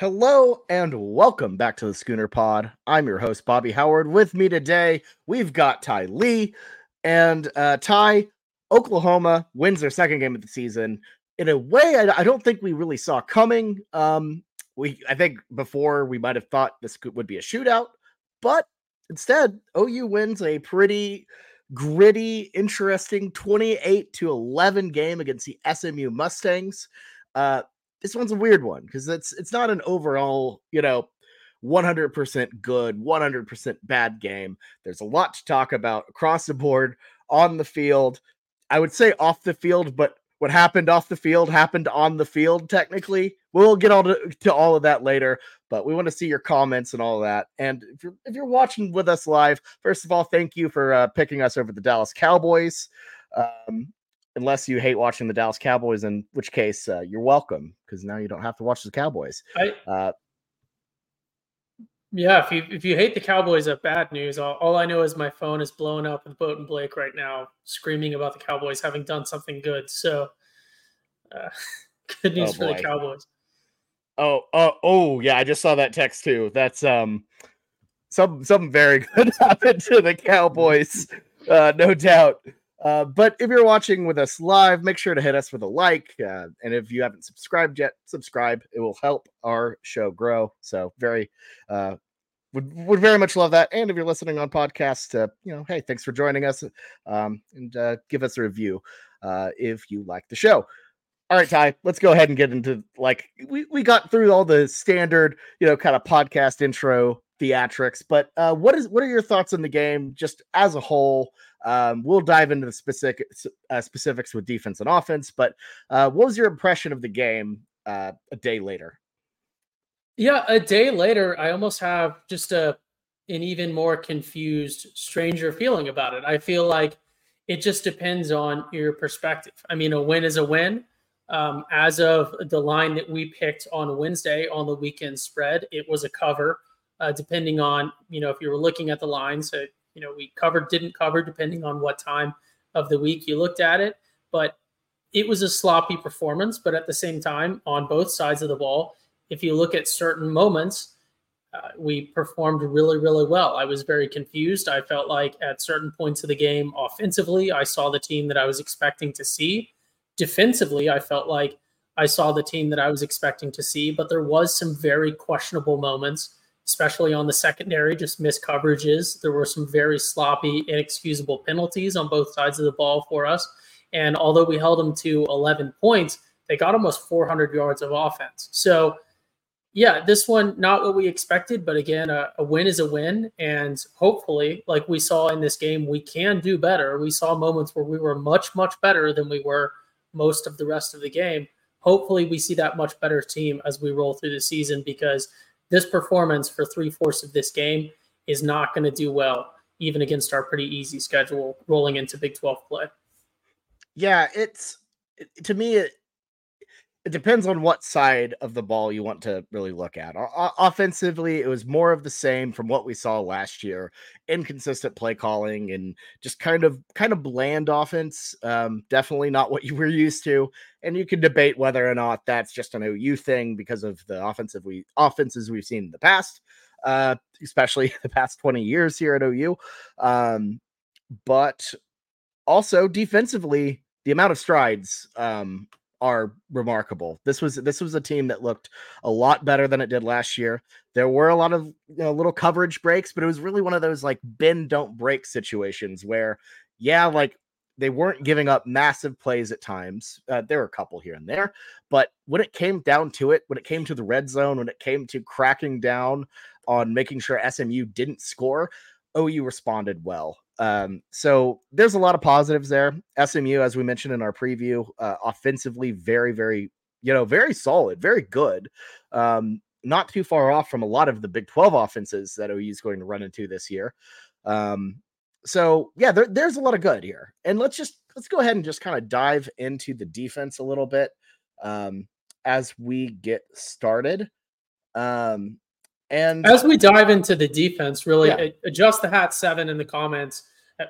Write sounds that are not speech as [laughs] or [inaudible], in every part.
Hello and welcome back to the Schooner Pod. I'm your host, Bobby Howard. With me today, we've got Ty Lee. And uh, Ty, Oklahoma wins their second game of the season in a way I, I don't think we really saw coming. Um, we I think before we might have thought this could, would be a shootout, but instead, OU wins a pretty gritty, interesting 28 to 11 game against the SMU Mustangs. Uh, this one's a weird one because it's it's not an overall, you know, 100% good, 100% bad game. There's a lot to talk about across the board on the field. I would say off the field, but what happened off the field happened on the field technically. We'll get all to, to all of that later, but we want to see your comments and all that. And if you're if you're watching with us live, first of all, thank you for uh, picking us over the Dallas Cowboys. Um, unless you hate watching the Dallas Cowboys, in which case uh, you're welcome because now you don't have to watch the Cowboys. I, uh, yeah, if you if you hate the Cowboys, that's bad news. All, all, I know is my phone is blowing up with Boat and Blake right now, screaming about the Cowboys having done something good. So, uh, [laughs] good news oh for the Cowboys. Oh, oh, oh, yeah! I just saw that text too. That's um, some something very [laughs] good happened to the Cowboys, uh, no doubt. Uh, but if you're watching with us live, make sure to hit us with a like. Uh, and if you haven't subscribed yet, subscribe. It will help our show grow. So very uh, would would very much love that. And if you're listening on podcast, uh, you know, hey, thanks for joining us. Um, and uh, give us a review uh, if you like the show. All right, Ty, let's go ahead and get into like we, we got through all the standard, you know, kind of podcast intro theatrics. But uh, what is what are your thoughts on the game just as a whole? Um, we'll dive into the specific uh, specifics with defense and offense. But uh, what was your impression of the game uh, a day later? Yeah, a day later, I almost have just a an even more confused, stranger feeling about it. I feel like it just depends on your perspective. I mean, a win is a win. Um, as of the line that we picked on Wednesday on the weekend spread, it was a cover uh, depending on you know if you were looking at the line. So, you know, we covered, didn't cover, depending on what time of the week you looked at it. But it was a sloppy performance. But at the same time, on both sides of the ball, if you look at certain moments, uh, we performed really, really well. I was very confused. I felt like at certain points of the game, offensively, I saw the team that I was expecting to see. Defensively, I felt like I saw the team that I was expecting to see, but there was some very questionable moments especially on the secondary, just missed coverages. There were some very sloppy, inexcusable penalties on both sides of the ball for us. And although we held them to 11 points, they got almost 400 yards of offense. So, yeah, this one, not what we expected, but again, a, a, win is a win. And hopefully, like we saw in this game, we can do better. We saw moments where we were much, much better than we were most of the rest of the game. Hopefully, we see that much better team as we roll through the season because this performance for three fourths of this game is not going to do well, even against our pretty easy schedule rolling into Big 12 play. Yeah, it's to me, it, it depends on what side of the ball you want to really look at. O- offensively, it was more of the same from what we saw last year. Inconsistent play calling and just kind of kind of bland offense. Um, definitely not what you were [laughs] used to. And you can debate whether or not that's just an OU thing because of the offensive we offenses we've seen in the past, uh, especially [laughs] the past 20 years here at OU. Um, but also defensively, the amount of strides um, are remarkable. This was this was a team that looked a lot better than it did last year. There were a lot of you know, little coverage breaks, but it was really one of those like bend don't break situations where yeah, like they weren't giving up massive plays at times. Uh, there were a couple here and there, but when it came down to it, when it came to the red zone, when it came to cracking down on making sure SMU didn't score, OU responded well. Um, so there's a lot of positives there. SMU, as we mentioned in our preview, uh, offensively, very, very, you know, very solid, very good. Um, not too far off from a lot of the Big 12 offenses that OU is going to run into this year. Um, so yeah, there, there's a lot of good here. And let's just let's go ahead and just kind of dive into the defense a little bit um, as we get started. Um, and as we dive into the defense, really yeah. adjust the hat seven in the comments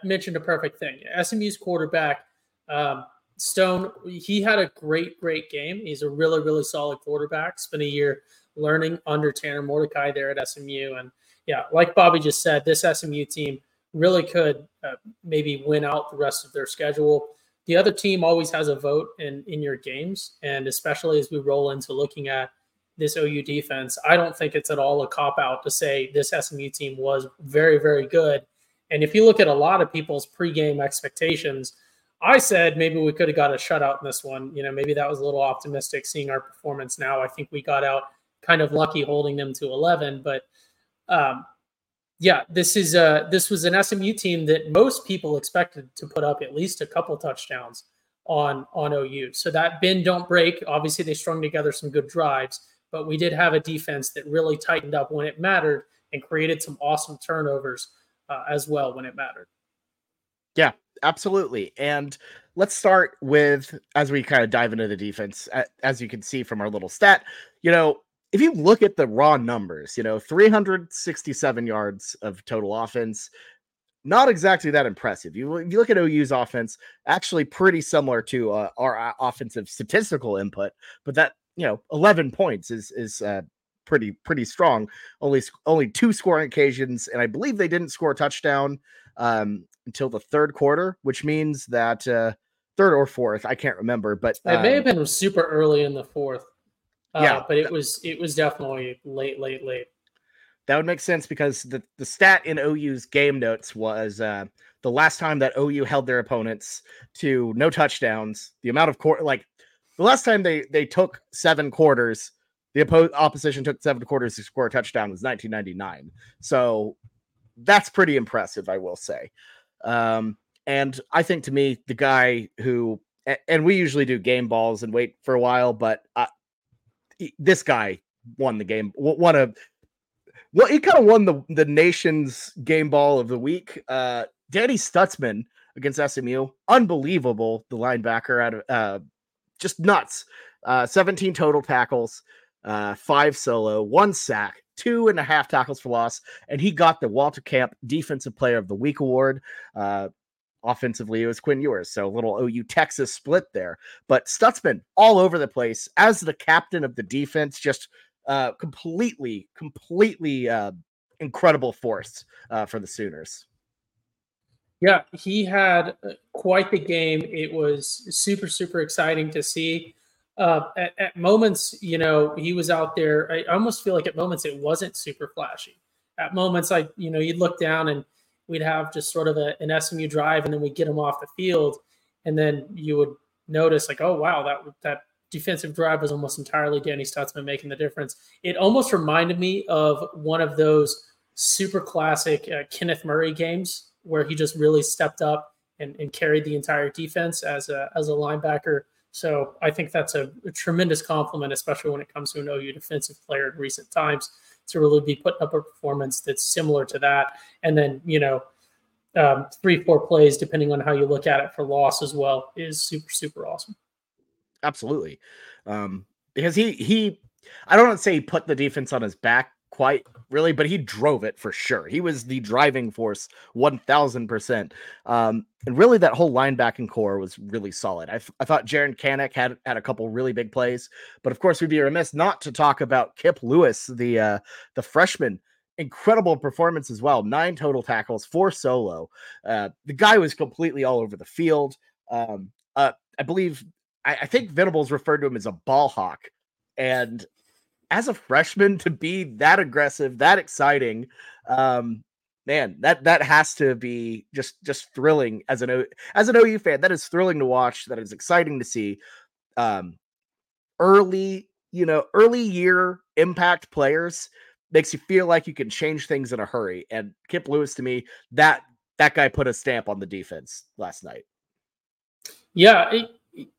mentioned a perfect thing. SMU's quarterback, um, Stone, he had a great, great game. He's a really, really solid quarterback. Spent a year learning under Tanner Mordecai there at SMU. And yeah, like Bobby just said, this SMU team really could uh, maybe win out the rest of their schedule. The other team always has a vote in in your games, and especially as we roll into looking at this OU defense, I don't think it's at all a cop out to say this SMU team was very very good. And if you look at a lot of people's pregame expectations, I said maybe we could have got a shutout in this one. You know, maybe that was a little optimistic seeing our performance now. I think we got out kind of lucky holding them to 11, but um, yeah, this is a this was an SMU team that most people expected to put up at least a couple touchdowns on on OU. So that bend don't break. Obviously, they strung together some good drives, but we did have a defense that really tightened up when it mattered and created some awesome turnovers uh, as well when it mattered. Yeah, absolutely. And let's start with as we kind of dive into the defense. As you can see from our little stat, you know, if you look at the raw numbers, you know, 367 yards of total offense, not exactly that impressive. You, if you look at OU's offense, actually pretty similar to uh, our uh, offensive statistical input, but that you know, 11 points is is uh, pretty pretty strong. Only only two scoring occasions, and I believe they didn't score a touchdown um, until the third quarter, which means that uh, third or fourth, I can't remember, but it may have um, been super early in the fourth. Uh, yeah, but it was it was definitely late, late, late. That would make sense because the the stat in OU's game notes was uh, the last time that OU held their opponents to no touchdowns. The amount of court like the last time they they took seven quarters, the oppo- opposition took seven quarters to score a touchdown was 1999. So that's pretty impressive, I will say. Um, and I think to me, the guy who and we usually do game balls and wait for a while, but I, this guy won the game. Won a well, he kind of won the the nation's game ball of the week. Uh, Danny Stutsman against SMU, unbelievable. The linebacker out of uh, just nuts. Uh, 17 total tackles, uh, five solo, one sack, two and a half tackles for loss, and he got the Walter Camp Defensive Player of the Week award. Uh, offensively, it was Quinn Ewers. So a little OU Texas split there. But Stutsman all over the place as the captain of the defense, just uh, completely, completely uh, incredible force uh, for the Sooners. Yeah, he had uh, quite the game. It was super, super exciting to see. Uh, at, at, moments, you know, he was out there. I almost feel like at moments it wasn't super flashy. At moments, like you know, you'd look down and we'd have just sort of a, an SMU drive, and then we'd get him off the field, and then you would notice like, oh wow, that that defensive drive was almost entirely Danny Stutsman making the difference. It almost reminded me of one of those super classic uh, Kenneth Murray games where he just really stepped up and, and, carried the entire defense as a as a linebacker. So I think that's a, a tremendous compliment, especially when it comes to an OU defensive player in recent times to really be putting up a performance that's similar to that. And then, you know, um, three, four plays, depending on how you look at it for loss as well, is super, super awesome. Absolutely. Um, because he, he, I don't want to say he put the defense on his back quite really, but he drove it for sure. He was the driving force 1000%. Um, and really, that whole linebacking corps was really solid. I, I thought Jaren Kanak had, had a couple really big plays, but of course, we'd be remiss not to talk about Kip Lewis, the, uh, the freshman. Incredible performance as well. Nine total tackles, four solo. Uh, the guy was completely all over the field. Um, uh, I believe, I, I think Venables referred to him as a ball hawk. And as a freshman to be that aggressive, that exciting, um, man, that that has to be just just thrilling as an as an OU fan. That is thrilling to watch. That is exciting to see. Um, early, you know, early year impact players makes you feel like you can change things in a hurry. And Kip Lewis, to me, that that guy put a stamp on the defense last night. Yeah, it,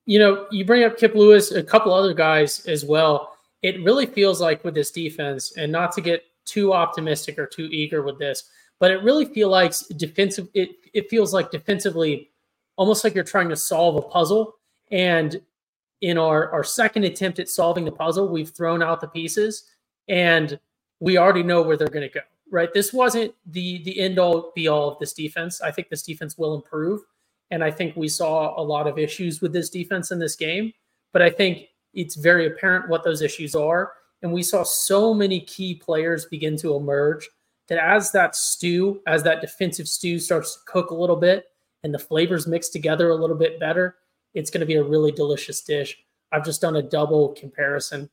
you know, you bring up Kip Lewis, a couple other guys as well it really feels like with this defense, and not to get too optimistic or too eager with this, but it really feels like defensive. It it feels like defensively, almost like you're trying to solve a puzzle. And in our our second attempt at solving the puzzle, we've thrown out the pieces, and we already know where they're going to go. Right? This wasn't the the end all be all of this defense. I think this defense will improve, and I think we saw a lot of issues with this defense in this game. But I think it's very apparent what those issues are. And we saw so many key players begin to emerge that as that stew, as that defensive stew starts to cook a little bit and the flavors mix together a little bit better, it's going to be a really delicious dish. I've just done a double comparison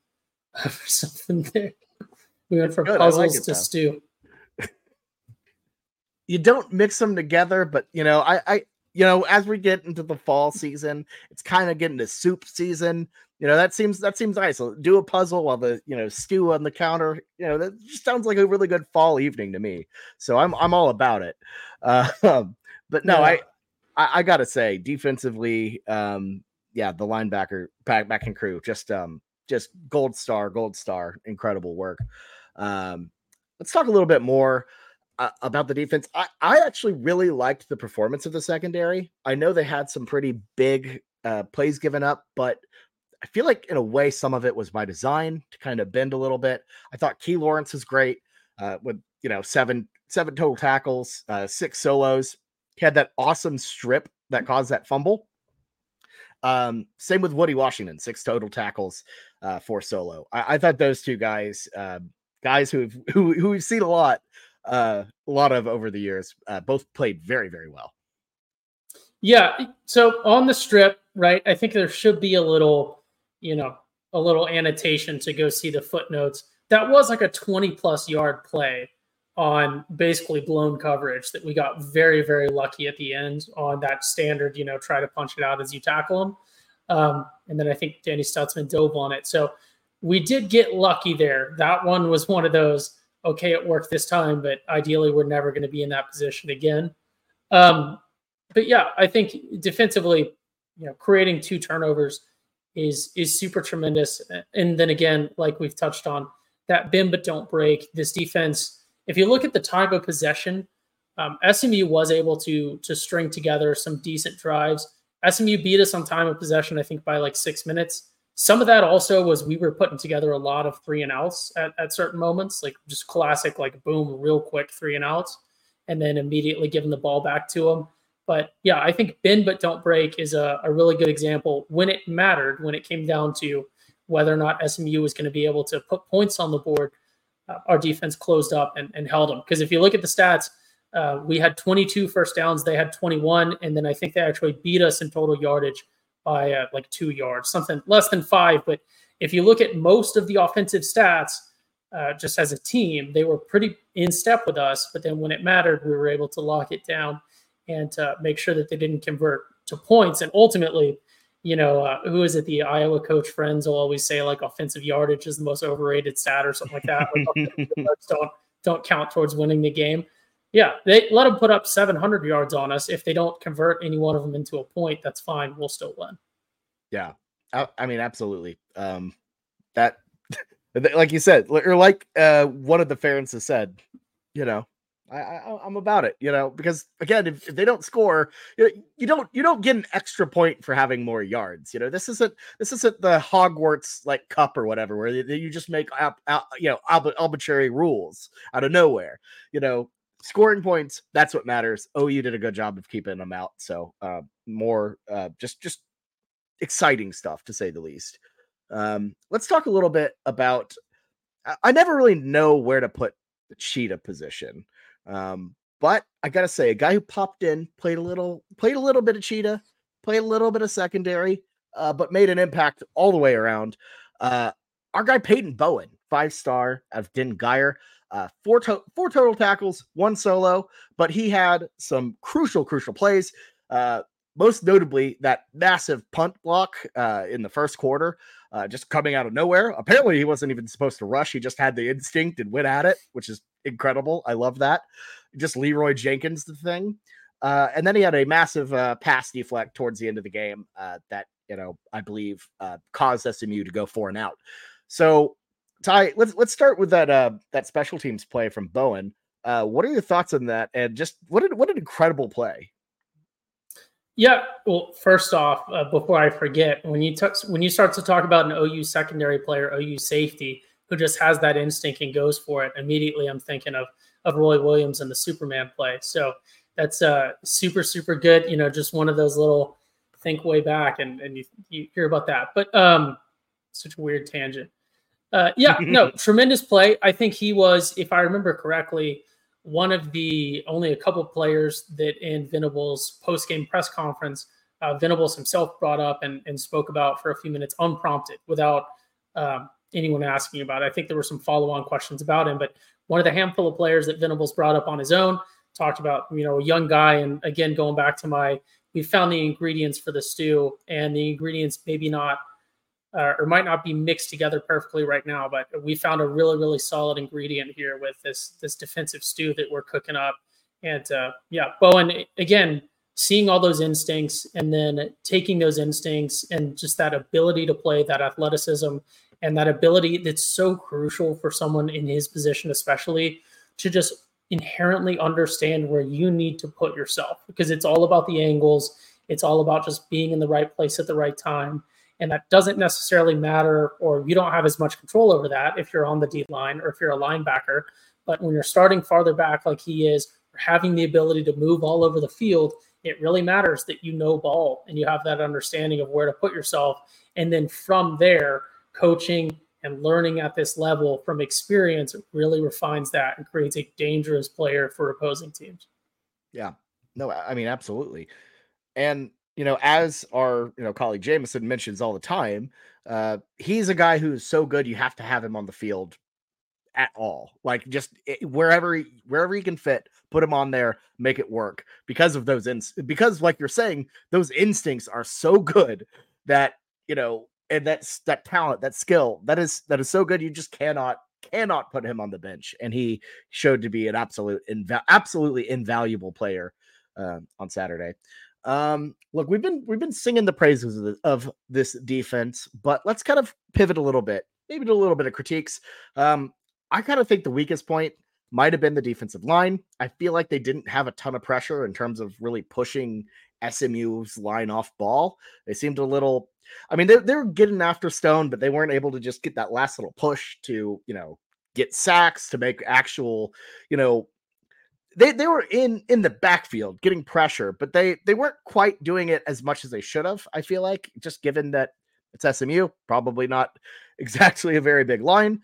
of [laughs] something there. We went from Good, puzzles like to stew. [laughs] You don't mix them together, but you know, I, I, you know, as we get into the fall season, it's kind of getting to soup season. You know, that seems that seems nice. So do a puzzle while the you know stew on the counter. You know, that just sounds like a really good fall evening to me. So I'm I'm all about it. Uh, but no, yeah. I, I, I gotta say, defensively, um, yeah, the linebacker back back and crew just um just gold star, gold star, incredible work. Um, let's talk a little bit more uh, about the defense. I, I actually really liked the performance of the secondary. I know they had some pretty big uh, plays given up, but I feel like in a way some of it was by design to kind of bend a little bit. I thought Key Lawrence is great uh, with you know seven seven total tackles, uh, six solos. He had that awesome strip that caused that fumble. Um, same with Woody Washington, six total tackles, uh, for solo. I, I thought those two guys, uh, guys who who who we've seen a lot, uh, a lot of over the years, uh, both played very very well. Yeah. So on the strip, right? I think there should be a little, you know, a little annotation to go see the footnotes. That was like a 20 plus yard play on basically blown coverage that we got very, very lucky at the end on that standard, you know, try to punch it out as you tackle them. Um, and then I think Danny Stutsman dove on it. So we did get lucky there. That one was one of those, okay, it worked this time, but ideally we're never going to be in that position again. Um, but yeah, I think defensively, you know, creating two turnovers is is super tremendous. And then again, like we've touched on, that bend but don't break. This defense, if you look at the time of possession, um, SMU was able to to string together some decent drives. SMU beat us on time of possession, I think, by like six minutes. Some of that also was we were putting together a lot of three and outs at, at certain moments, like just classic, like boom, real quick three and outs, and then immediately giving the ball back to them. But yeah, I think bend but don't break is a, a really good example when it mattered, when it came down to whether or not SMU was going to be able to put points on the board. Uh, our defense closed up and, and held them. Because if you look at the stats, uh, we had 22 first downs, they had 21, and then I think they actually beat us in total yardage by uh, like two yards, something less than five. But if you look at most of the offensive stats, uh, just as a team, they were pretty in step with us. But then when it mattered, we were able to lock it down and to make sure that they didn't convert to points. And ultimately, you know, uh, who is it? The Iowa coach Ferentz will always say like offensive yardage is the most overrated stat or something like that. Like, [laughs] don't don't count towards winning the game. Yeah, they let them put up 700 yards on us. If they don't convert any one of them into a point, that's fine. We'll still win. Yeah, I, I mean, absolutely. Um, that, [laughs] like you said, or like uh, one of the parents has said, you know, I, I am about it, you know, because again, if, if they don't score, you, you don't you don't get an extra point for having more yards. You know, this isn't this isn't the Hogwarts like cup or whatever where you, you just make out, you know arbitrary rules out of nowhere. You know, scoring points that's what matters. Oh, you did a good job of keeping them out. So uh, more uh, just just exciting stuff to say the least. Um, let's talk a little bit about. I, I never really know where to put the cheetah position. Um, but I gotta say, a guy who popped in, played a little, played a little bit of cheetah, played a little bit of secondary, uh, but made an impact all the way around. Uh, our guy Peyton Bowen, five star of Denton Guyer, uh, four to- four total tackles, one solo, but he had some crucial, crucial plays. Uh, most notably, that massive punt block uh, in the first quarter, uh, just coming out of nowhere. Apparently, he wasn't even supposed to rush. He just had the instinct and went at it, which is incredible. I love that. Just Leeroy Jenkins, the thing. Uh, and then he had a massive uh, pass deflect towards the end of the game uh, that, you know, I believe uh, caused SMU to go four and out. So, Ty, let's let's start with that uh, that special teams play from Bowen. Uh, what are your thoughts on that? And just what an, what an incredible play. Yeah, well, first off, uh, before I forget, when you t- when you start to talk about an OU secondary player, OU safety, who just has that instinct and goes for it, immediately I'm thinking of of Roy Williams and the Superman play. So that's uh, super super good. You know, just one of those little think way back and and you, you hear about that. But um, such a weird tangent. Uh, yeah, [laughs] no, tremendous play. I think he was, if I remember correctly, one of the only a couple players that in Venables post game press conference, uh, Venables himself brought up and, and spoke about for a few minutes unprompted without um, anyone asking about it. I think there were some follow on questions about him, but one of the handful of players that Venables brought up on his own talked about, you know, a young guy. And again, going back to my, we found the ingredients for the stew and the ingredients maybe not uh, or might not be mixed together perfectly right now, but we found a really, really solid ingredient here with this this defensive stew that we're cooking up. And uh, yeah, Bowen again, seeing all those instincts and then taking those instincts and just that ability to play, that athleticism, and that ability that's so crucial for someone in his position, especially to just inherently understand where you need to put yourself because it's all about the angles. It's all about just being in the right place at the right time and that doesn't necessarily matter, or you don't have as much control over that if you're on the D line or if you're a linebacker. But when you're starting farther back, like he is, or having the ability to move all over the field, it really matters that you know ball and you have that understanding of where to put yourself. And then from there, coaching and learning at this level from experience really refines that and creates a dangerous player for opposing teams. Yeah. No, I mean, absolutely. And you know, as our you know colleague Jameson mentions all the time, uh, he's a guy who's so good you have to have him on the field at all. Like just eh, wherever he, wherever he can fit, put him on there, make it work because of those ins because like you're saying, those instincts are so good that you know, and that's that talent, that skill, that is that is so good you just cannot cannot put him on the bench. And he showed to be an absolute inv- absolutely invaluable player uh, on Saturday. Um, look, we've been we've been singing the praises of, the, of, this defense, but let's kind of pivot a little bit, maybe do a little bit of critiques. Um, I kind of think the weakest point might have been the defensive line. I feel like they didn't have a ton of pressure in terms of really pushing SMU's line off ball. They seemed a little, I mean, they, they were getting after Stone, but they weren't able to just get that last little push to, you know, get sacks to make actual, you know, they they were in in the backfield getting pressure, but they they weren't quite doing it as much as they should have. I feel like just given that it's SMU, probably not [laughs] exactly a very big line.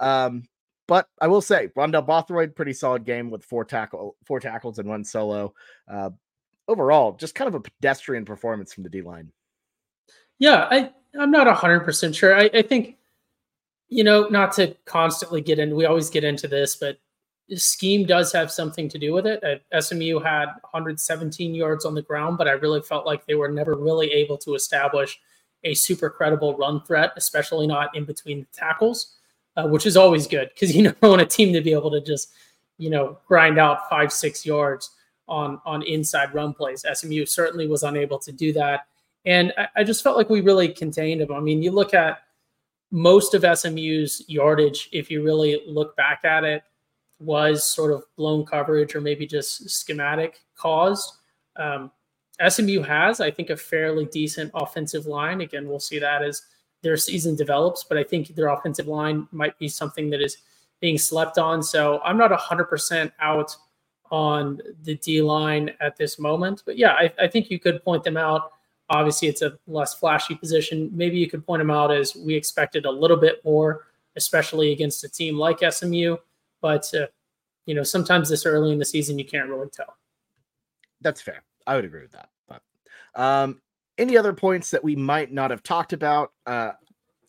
Um, but I will say Rondell Bothroyd, pretty solid game with four tackle four tackles and one solo. Uh, overall, just kind of a pedestrian performance from the D line. Yeah, I I'm not hundred percent sure. I, I think you know not to constantly get in. We always get into this, but scheme does have something to do with it. SMU had 117 yards on the ground, but I really felt like they were never really able to establish a super credible run threat, especially not in between tackles, uh, which is always good because you [laughs] don't want a team to be able to just, you know, grind out five, six yards on on inside run plays. SMU certainly was unable to do that. And I, I just felt like we really contained them. I mean, you look at most of SMU's yardage, if you really look back at it, was sort of blown coverage or maybe just schematic caused. Um, SMU has, I think, a fairly decent offensive line. Again, we'll see that as their season develops, but I think their offensive line might be something that is being slept on. So I'm not 100% out on the D line at this moment. But yeah, I, I, think you could point them out. Obviously, it's a less flashy position. Maybe you could point them out as we expected a little bit more, especially against a team like SMU. But uh, you know, sometimes this early in the season, you can't really tell. That's fair. I would agree with that. But um, any other points that we might not have talked about? Uh,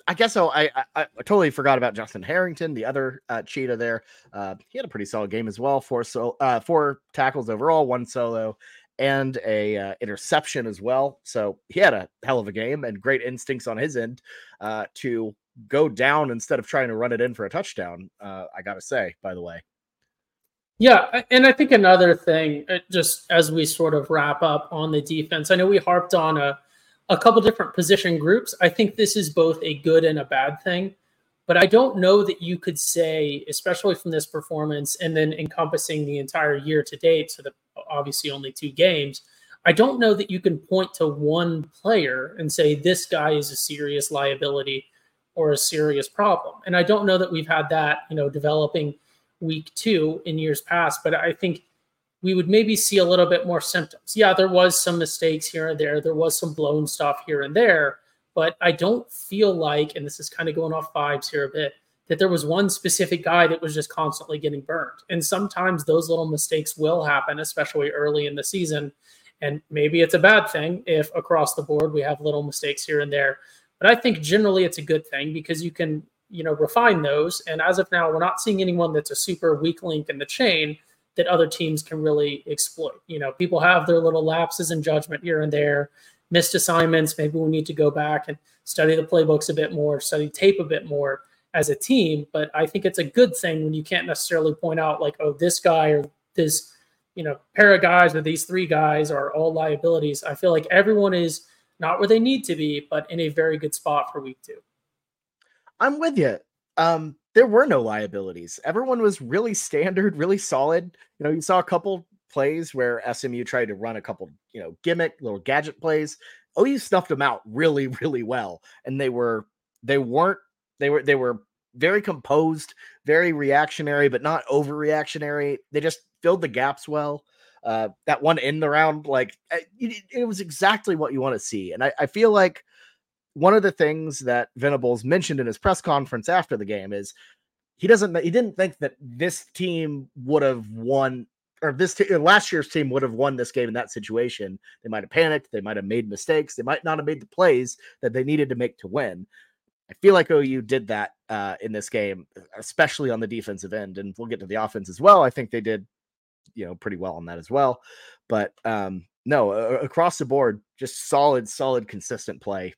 I guess so. I, I, I totally forgot about Justin Harrington, the other uh, cheetah there. Uh, he had a pretty solid game as well. Four so uh, four tackles overall, one solo, and a uh, interception as well. So he had a hell of a game and great instincts on his end uh, to go down instead of trying to run it in for a touchdown. Uh, I got to say, by the way. Yeah, and I think another thing, uh, just as we sort of wrap up on the defense, I know we harped on a, a couple different position groups. I think this is both a good and a bad thing, but I don't know that you could say, especially from this performance and then encompassing the entire year to date, so the obviously only two games. I don't know that you can point to one player and say this guy is a serious liability or a serious problem. And I don't know that we've had that, you know, developing week two in years past, but I think we would maybe see a little bit more symptoms. Yeah, there was some mistakes here and there. There was some blown stuff here and there, but I don't feel like, and this is kind of going off vibes here a bit, that there was one specific guy that was just constantly getting burned. And sometimes those little mistakes will happen, especially early in the season. And maybe it's a bad thing if across the board we have little mistakes here and there. But I think generally it's a good thing because you can, you know, refine those. And as of now, we're not seeing anyone that's a super weak link in the chain that other teams can really exploit. You know, people have their little lapses in judgment here and there, missed assignments. Maybe we need to go back and study the playbooks a bit more, study tape a bit more as a team. But I think it's a good thing when you can't necessarily point out like, oh, this guy or this, you know, pair of guys or these three guys are all liabilities. I feel like everyone is not where they need to be, but in a very good spot for week two. I'm with you. Um, there were no liabilities. Everyone was really standard, really solid. You know, you saw a couple plays where SMU tried to run a couple, you know, gimmick little gadget plays. OU snuffed them out really, [laughs] really well, and they were they weren't they were they were very composed, very reactionary, but not overreactionary. They just filled the gaps well. Uh, that one in the round, like eh, it, it was exactly what you want to see. And I, I feel like one of the things that Venables mentioned in his press conference after the game is he doesn't he didn't think that this team would have won or this t- last year's team would have won this game in that situation. They might have panicked, they might have made mistakes, they might not have made the plays that they needed to make to win. I feel like OU did that uh, in this game, especially on the defensive end, and we'll get to the offense as well. I think they did, you know, pretty well on that as well. But um, no, uh, across the board, just solid, solid, consistent play.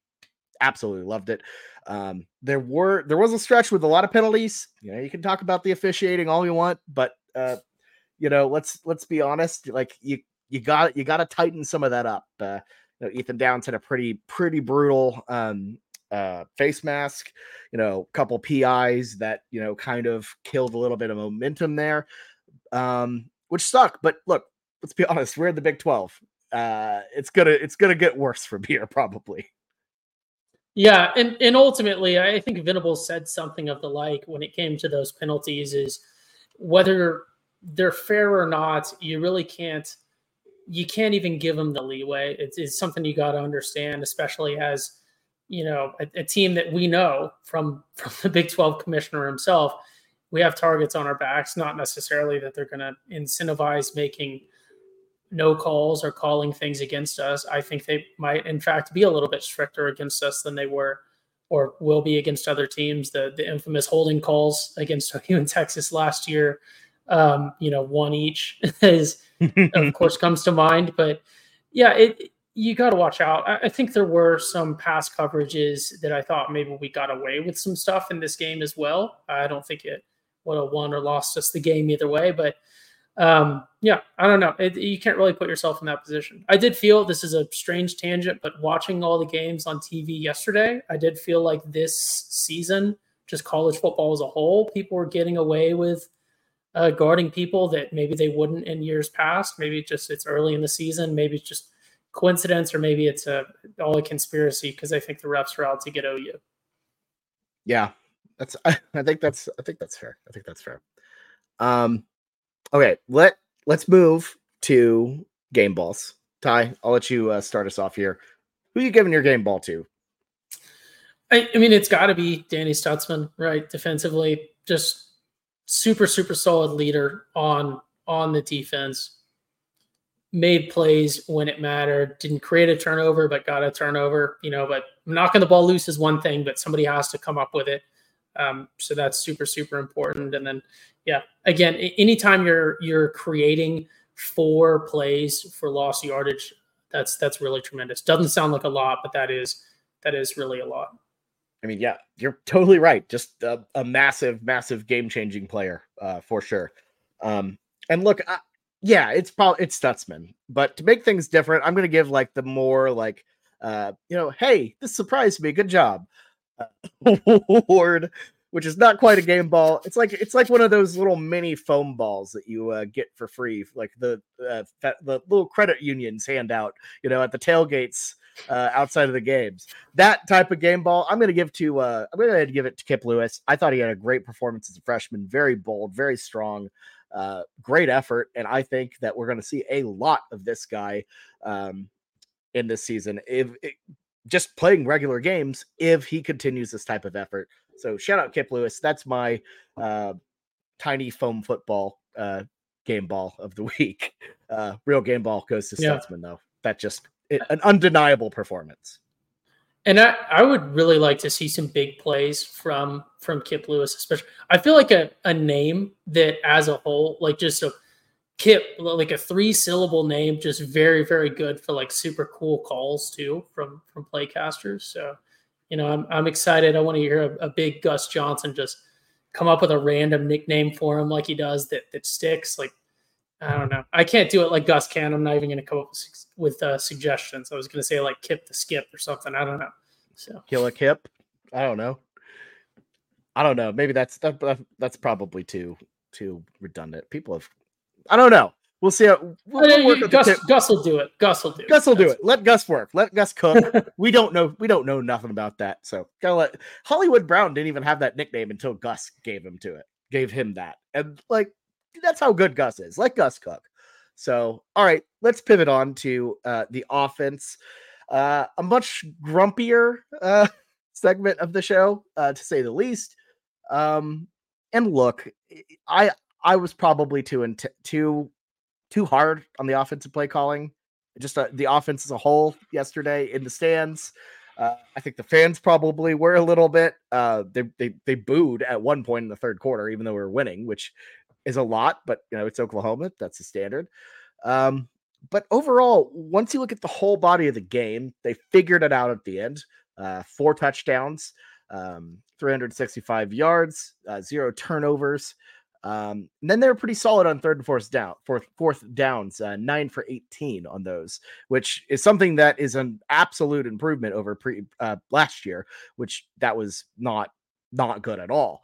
Absolutely loved it. Um, there were there was a stretch with a lot of penalties. You know, you can talk about the officiating all you want, but uh, you know, let's let's be honest. Like you you got you got to tighten some of that up. Uh, you know, Ethan Downs had a pretty pretty brutal um, uh, face mask, you know, a couple PIs that, you know, kind of killed a little bit of momentum there, um, which suck. But look, let's be [laughs] honest, we're in the Big 12. Uh, it's gonna it's gonna get worse from here, probably. Yeah, and and ultimately, I think Venables said something of the like when it came to those penalties is whether they're fair or not, you really can't you can't even give them the leeway. It's, it's something you got to understand, especially as you know, a, a, team that we know from [laughs] from the Big 12 commissioner himself, we have targets on our backs, not necessarily that they're going to incentivize making no calls or calling things against us. I think they might, in fact, be a little bit stricter against us than they were or will be against other teams. The the infamous holding calls against [laughs] OU in Texas last year, um, you know, one each [laughs] is of [laughs] course comes to mind. But yeah, it you got to watch out. I, I, think there were some pass coverages that I thought maybe we got away with some stuff in this game as well. I don't think it would have won or lost us the game either way, but um, yeah, I don't know. It, you can't really put yourself in that position. I did feel this is a strange tangent, but watching all the games on TV yesterday, I did feel like this season, just college football as a whole, people were getting away with uh, guarding people that maybe they wouldn't in years past. Maybe just it's early in the season. Maybe it's just coincidence or maybe it's a all a conspiracy because I think the refs are out to get OU. Yeah, that's I, [laughs] I think that's I think that's fair. I think that's fair. Um, okay, let let's move to game balls. Ty, I'll let you uh, start us off here. Who you giving your game ball to? I, I mean, it's got to be Danny Stutsman, right? Defensively, just super super solid leader on on the defense made plays when it mattered, didn't create a turnover, but got a turnover, you know, but knocking the ball loose is one thing, but somebody has to come up with it. Um, so that's super, super important. And then, yeah, again, anytime you're, you're creating four plays for lost yardage, that's, that's really tremendous. Doesn't sound like a lot, but that is, that is really a lot. I mean, yeah, you're totally right. Just a, a massive, massive game changing player uh, for sure. Um, and look, I, yeah, it's probably it's Stutsman, but to make things different, I'm gonna give like the more like uh you know, hey, this surprised me, good job [laughs] award, which is not quite a game ball. It's like it's like one of those little mini foam balls that you uh, get for free, like the uh, the little credit unions hand out, you know, at the tailgates uh, outside of the games. That type of game ball, I'm going to give to uh, I'm going to give it to Kip Lewis. I thought he had a great performance as a freshman, very bold, very strong. Uh, great effort, and I think that we're going to see a lot of this guy um, in this season. If it, just playing regular games if he continues this type of effort. So shout out Kip Lewis. That's my uh, tiny foam football uh, game ball of the [laughs] week. Uh, real game ball goes to yeah. Stutsman though. That just it, an undeniable performance. And I, I would really like to see some big plays from from Kip Lewis, especially. I feel like a, a name that as a whole, like just a Kip, like a three syllable name, just very, very good for like super cool calls too from from playcasters. So, you know, I'm I'm excited. I want to hear a, a big Gus Johnson just come up with a random nickname for him like he does that that sticks. Like I don't know. I can't do it like Gus can. I'm not even going to come up with, with uh, suggestions. I was going to say like Kip the Skip or something. I don't know. So kill a Kip. I don't know. I don't know. Maybe that's that, that's probably too too redundant. People have. I don't know. We'll see. How, we'll, we'll Gus, Gus will do it. Gus will do it. Gus will do it. Let Gus work. Let Gus cook. [laughs] we don't know. We don't know nothing about that. So gotta let Hollywood Brown didn't even have that nickname until Gus gave him to it. Gave him that, and like that's how good Gus is. Let Gus cook. So, all right, let's pivot on to uh, the offense. Uh, a much grumpier uh, [laughs] segment of the show, uh, to say the least. Um, and look, I I was probably too too too hard on the offensive play calling. Just uh, the offense as a whole yesterday in the stands. Uh, I think the fans probably were a little bit. Uh, they, they they booed at one point in the third quarter, even though we were winning, which is a lot, but you know, it's Oklahoma. That's the standard. Um, but overall, once you look at the whole body of the game, they figured it out at the end. Uh, four touchdowns, um, 365 yards, uh, zero turnovers. Um, then they were pretty solid on third and fourth down, fourth fourth downs, uh, nine for 18 on those, which is something that is an absolute improvement over pre uh, last year, which that was not not good at all.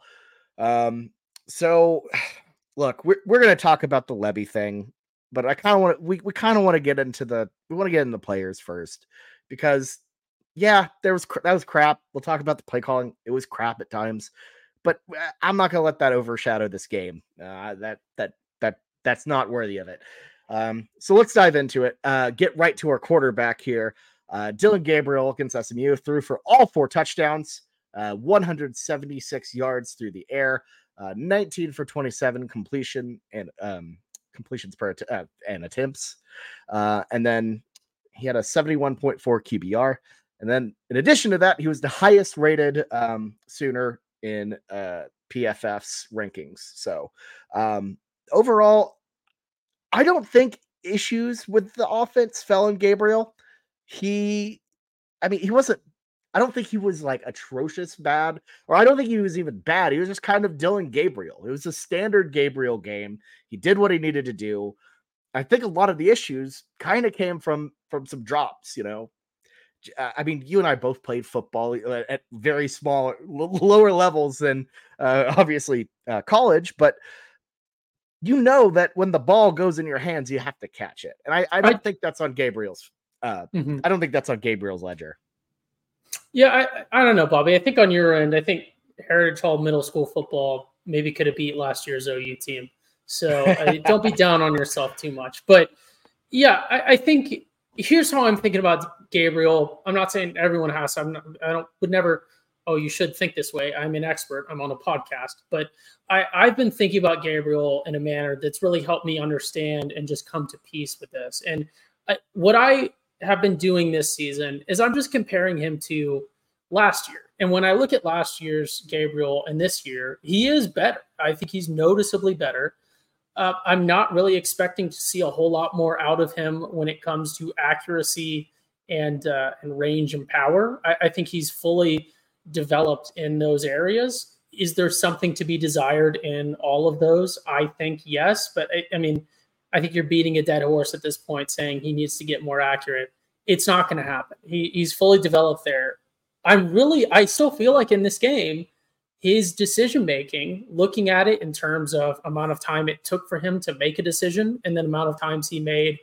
Um, so [sighs] look, we're we're gonna talk about the Lebby thing, but I kind of want we we kind of want to get into the we want to get into the players first because yeah, there was that was crap. We'll talk about the play calling. It was crap at times, but uh, I'm not gonna let that overshadow this game. Uh, that that that that's not worthy of it. Um, so let's dive into it. Uh, get right to our quarterback here. Uh, Dillon Gabriel against SMU threw for all four touchdowns, uh, 176 yards through the air, uh, 19 for 27 completion and um, completions per att- and attempts. And then he had a 71.4 QBR. And then in addition to that, he was the highest rated um, Sooner in uh, PFF's rankings. So um, overall, I don't think issues with the offense fell in Gabriel. He, I mean, he wasn't I don't think he was like atrocious bad, or I don't think he was even bad. He was just kind of Dillon Gabriel. It was a standard Gabriel game. He did what he needed to do. I think a lot of the issues kind of came from from some drops, you know. I mean, you and I both played football uh, at very small, lower levels than uh, obviously uh, college, but you know that when the ball goes in your hands, you have to catch it. And I, I don't I, think that's on Gabriel's. Uh, mm-hmm. I don't think that's on Gabriel's ledger. Yeah, I, I don't know, Bobby. I think on your end, I think Heritage Hall Middle School football maybe could have beat last year's OU team. So uh, don't be [laughs] down on yourself too much. But yeah, I, I, think here's how I'm thinking about Gabriel. I'm not saying everyone has. I'm not, I don't would never. Oh, you should think this way. I'm an expert. I'm on a podcast, but I, I've been thinking about Gabriel in a manner that's really helped me understand and just come to peace with this. And I, what I have been doing this season is I'm just comparing him to last year. And when I look at last year's Gabriel and this year, he is better. I think he's noticeably better. Uh, I'm not really expecting to see a whole lot more out of him when it comes to accuracy and uh, and range and power. I, I think he's fully developed in those areas. Is there something to be desired in all of those? I think yes, but I, I mean, I think you're beating a dead horse at this point, saying he needs to get more accurate. It's not going to happen. He, he's fully developed there. I'm really, I still feel like in this game, his decision making, looking at it in terms of amount of time it took for him to make a decision, and then amount of times he made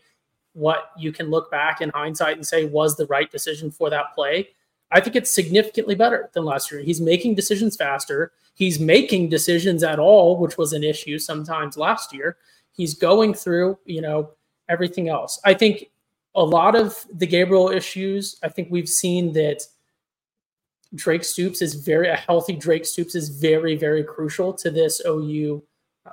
what you can look back in hindsight and say was the right decision for that play. I think it's significantly better than last year. He's making decisions faster. He's making decisions at all, which was an issue sometimes last year. He's going through, you know, everything else. I think a lot of the Gabriel issues, I think we've seen that Drake Stoops is very a healthy Drake Stoops is very very crucial to this OU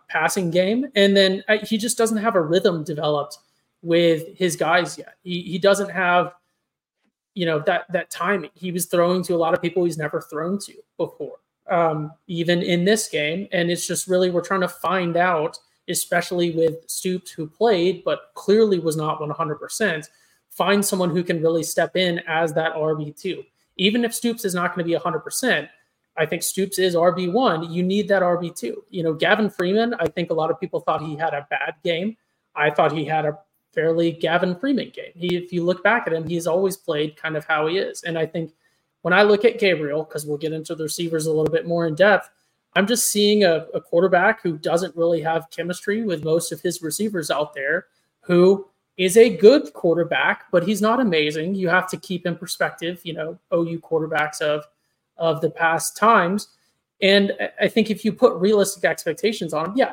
passing game, and then uh, he just doesn't have a rhythm developed with his guys yet. He he doesn't have you know that that timing. He was throwing to a lot of people he's never thrown to before, um, even in this game, and it's just really we're trying to find out, especially with Stoops who played but clearly was not 100 percent. Find someone who can really step in as that RB two even if Stoops is not going to be 100%, I think Stoops is RB1. You need that RB2. You know, Gavin Freeman, I think a lot of people thought he had a bad game. I thought he had a fairly Gavin Freeman game. He, if you look back at him, he's always played kind of how he is. And I think when I look at Gabriel, because we'll get into the receivers a little bit more in depth, I'm just seeing a, a quarterback who doesn't really have chemistry with most of his receivers out there, who is a good quarterback, but he's not amazing. You have to keep in perspective, you know, OU quarterbacks of of the past times. And I think if you put realistic expectations on him, yeah,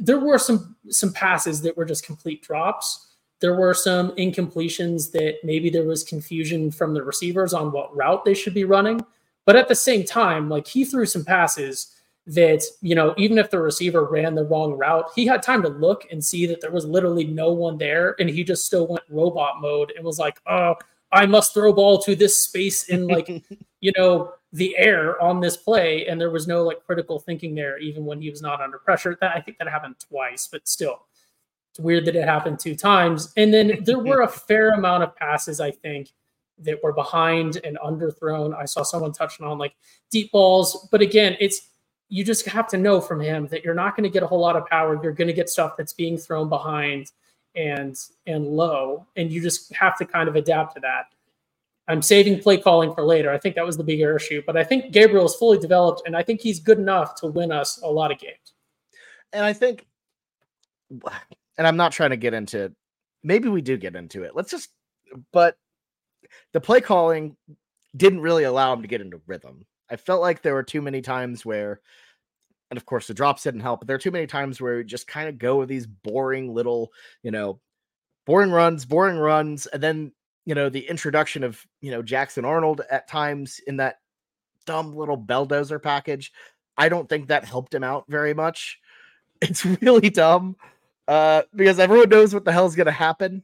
there were some some passes that were just complete drops. There were some incompletions that maybe there was confusion from the receivers on what route they should be running. But at the same time, like he threw some passes that you know even if the receiver ran the wrong route he had time to look and see that there was literally no one there and he just still went robot mode and was like oh i must throw ball to this space in like [laughs] you know the air on this play. And there was no like critical thinking there even when he was not under pressure. That i think that happened twice but still it's weird that it happened two times. And then there were a [laughs] fair amount of passes i think that were behind and underthrown. I saw someone touching on like deep balls. But again it's you just have to know from him that you're not going to get a whole lot of power. You're going to get stuff that's being thrown behind and and low, and you just have to kind of adapt to that. I'm saving play calling for later. I think that was the bigger issue, but I think Gabriel is fully developed, and I think he's good enough to win us a lot of games. And I think, and I'm not trying to get into. Maybe we do get into it. Let's just, but the play calling didn't really allow him to get into rhythm. I felt like there were too many times where, and of course the drops didn't help, but there are too many times where we just kind of go with these boring little, you know, boring runs, boring runs, and then you know the introduction of you know Jackson Arnold at times in that dumb little belldozer package. I don't think that helped him out very much. [laughs] It's really dumb uh, because everyone knows what the hell's going to happen.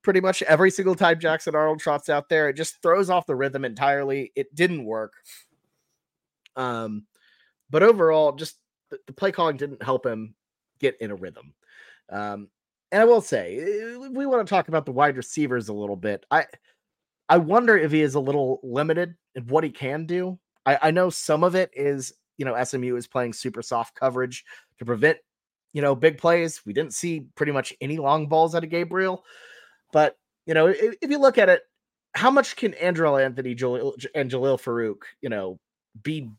Pretty much every single time Jackson Arnold trots out there, it just throws off the rhythm entirely. It didn't work. Um, but overall, just the, the, play calling didn't help him get in a rhythm. Um, and I will say, eh, we want to talk about the wide receivers a little bit. I I wonder if he is a little limited in what he can do. I, I know some of it is, you know, SMU is playing super soft coverage to prevent, you know, big plays. We didn't see pretty much any long balls out of Gabriel. But, you know, if, if you look at it, how much can Andrel Anthony Jalil, and Jalil Farooq, you know, be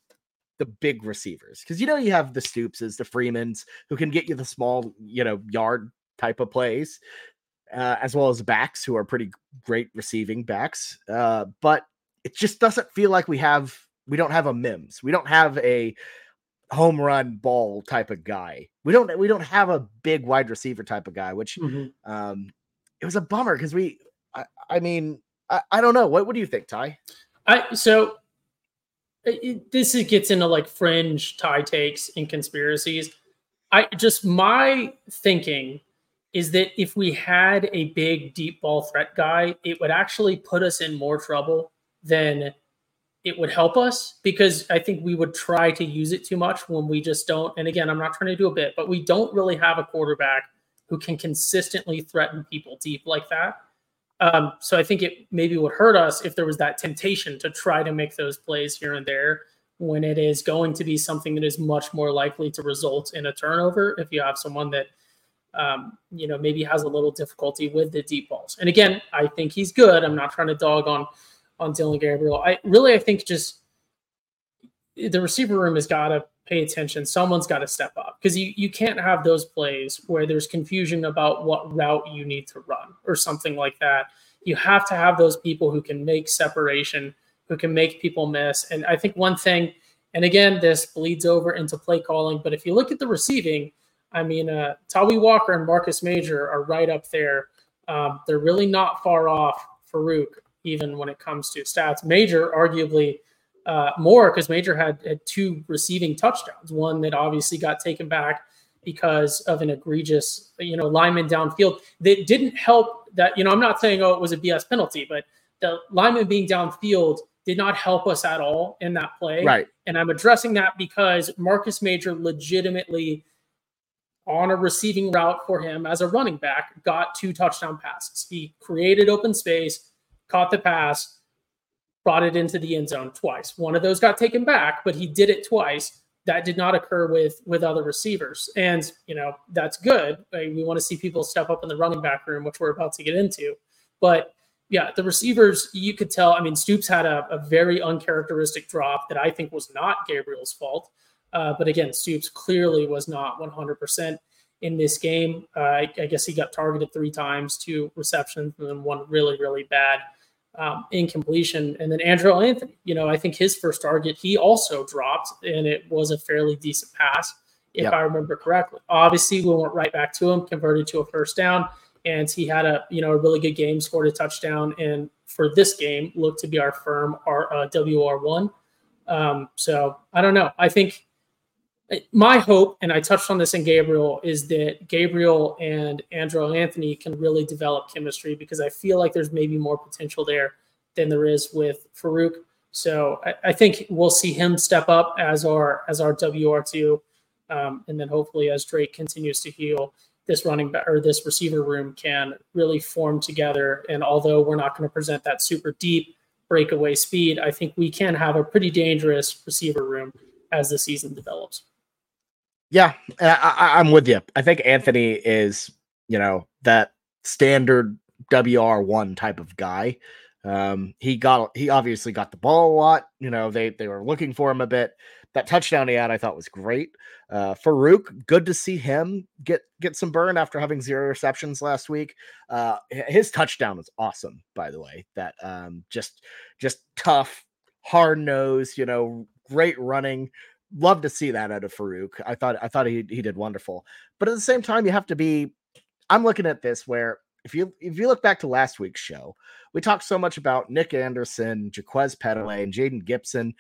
the big receivers because you know you have the Stoopses, the Freemans who can get you the small, you know, yard type of plays, uh, as well as backs who are pretty great receiving backs. Uh, but it just doesn't feel like we have we don't have a Mims. We don't have a home run ball type of guy. We don't we don't have a big wide receiver type of guy, which mm-hmm. um it was a bummer because we I, I mean I, I don't know. What what do you think, Ty? I so it, this gets into like fringe tie takes and conspiracies. I just my thinking is that if we had a big deep ball threat guy, it would actually put us in more trouble than it would help us because I think we would try to use it too much when we just don't. And again, I'm not trying to do a bit, but we don't really have a quarterback who can consistently threaten people deep like that. Um, so I think it maybe would hurt us if there was that temptation to try to make those plays here and there when it is going to be something that is much more likely to result in a turnover if you have someone that um, you know maybe has a little difficulty with the deep balls. And again, I think he's good. I'm not trying to dog on on Dillon Gabriel. I really I think just the receiver room has got to pay attention. Someone's got to step up because you, you can't have those plays where there's confusion about what route you need to run or something like that. You have to have those people who can make separation, who can make people miss. And I think one thing, and again, this bleeds over into play calling, but if you look at the receiving, I mean, uh, Tawee Walker and Marcus Major are right up there Um, they're really not far off Farooq, even when it comes to stats. Major, arguably uh, more, because Major had, had two receiving touchdowns. One that obviously got taken back because of an egregious, you know, lineman downfield that didn't help. That you know, I'm not saying oh it was a BS penalty, but the lineman being downfield did not help us at all in that play. Right. And I'm addressing that because Marcus Major legitimately on a receiving route for him as a running back, got two touchdown passes. He created open space, caught the pass, brought it into the end zone twice. One of those got taken back, but he did it twice. That did not occur with with other receivers, and you know that's good. We want to see people step up in the running back room, which we're about to get into. But yeah, the receivers, you could tell. I mean, Stoops had a, a very uncharacteristic drop that I think was not Gabriel's fault. Uh, but again, Stoops clearly was not 100% in this game. Uh, I, I, guess he got targeted three times, two receptions, and then one really, really bad um, incompletion. And then Andrel Anthony, you know, I think his first target he also dropped, and it was a fairly decent pass, if yep. I remember correctly. Obviously, we went right back to him, converted to a first down, and he had a you know a really good game, scored a touchdown, and for this game looked to be our firm our uh, WR one. Um, so I don't know. I think my hope, and I touched on this in Gabriel, is that Gabriel and Andrel Anthony can really develop chemistry because I feel like there's maybe more potential there than there is with Farooq. So I, I think we'll see him step up as our as our WR two, um, and then hopefully as Drake continues to heal, this running back or this receiver room can really form together. And although we're not going to present that super deep breakaway speed, I think we can have a pretty dangerous receiver room as the season develops. Yeah, I, am with you. I think Anthony is, you know, that standard WR1 type of guy. Um, he got he obviously got the ball a lot. You know, they they were looking for him a bit. That touchdown he had, I thought was great. Uh, Farooq, good to see him get get some burn after having zero receptions last week. Uh, his touchdown was awesome, by the way. That um, just just tough, hard nose. You know, great running love to see that out of Farooq. I thought I thought he he did wonderful. But at the same time, you have to be. I'm looking at this where if you if you look back to last week's show, we talked so much about Nic Anderson, Jaquez Pettaway, and Jayden Gibson,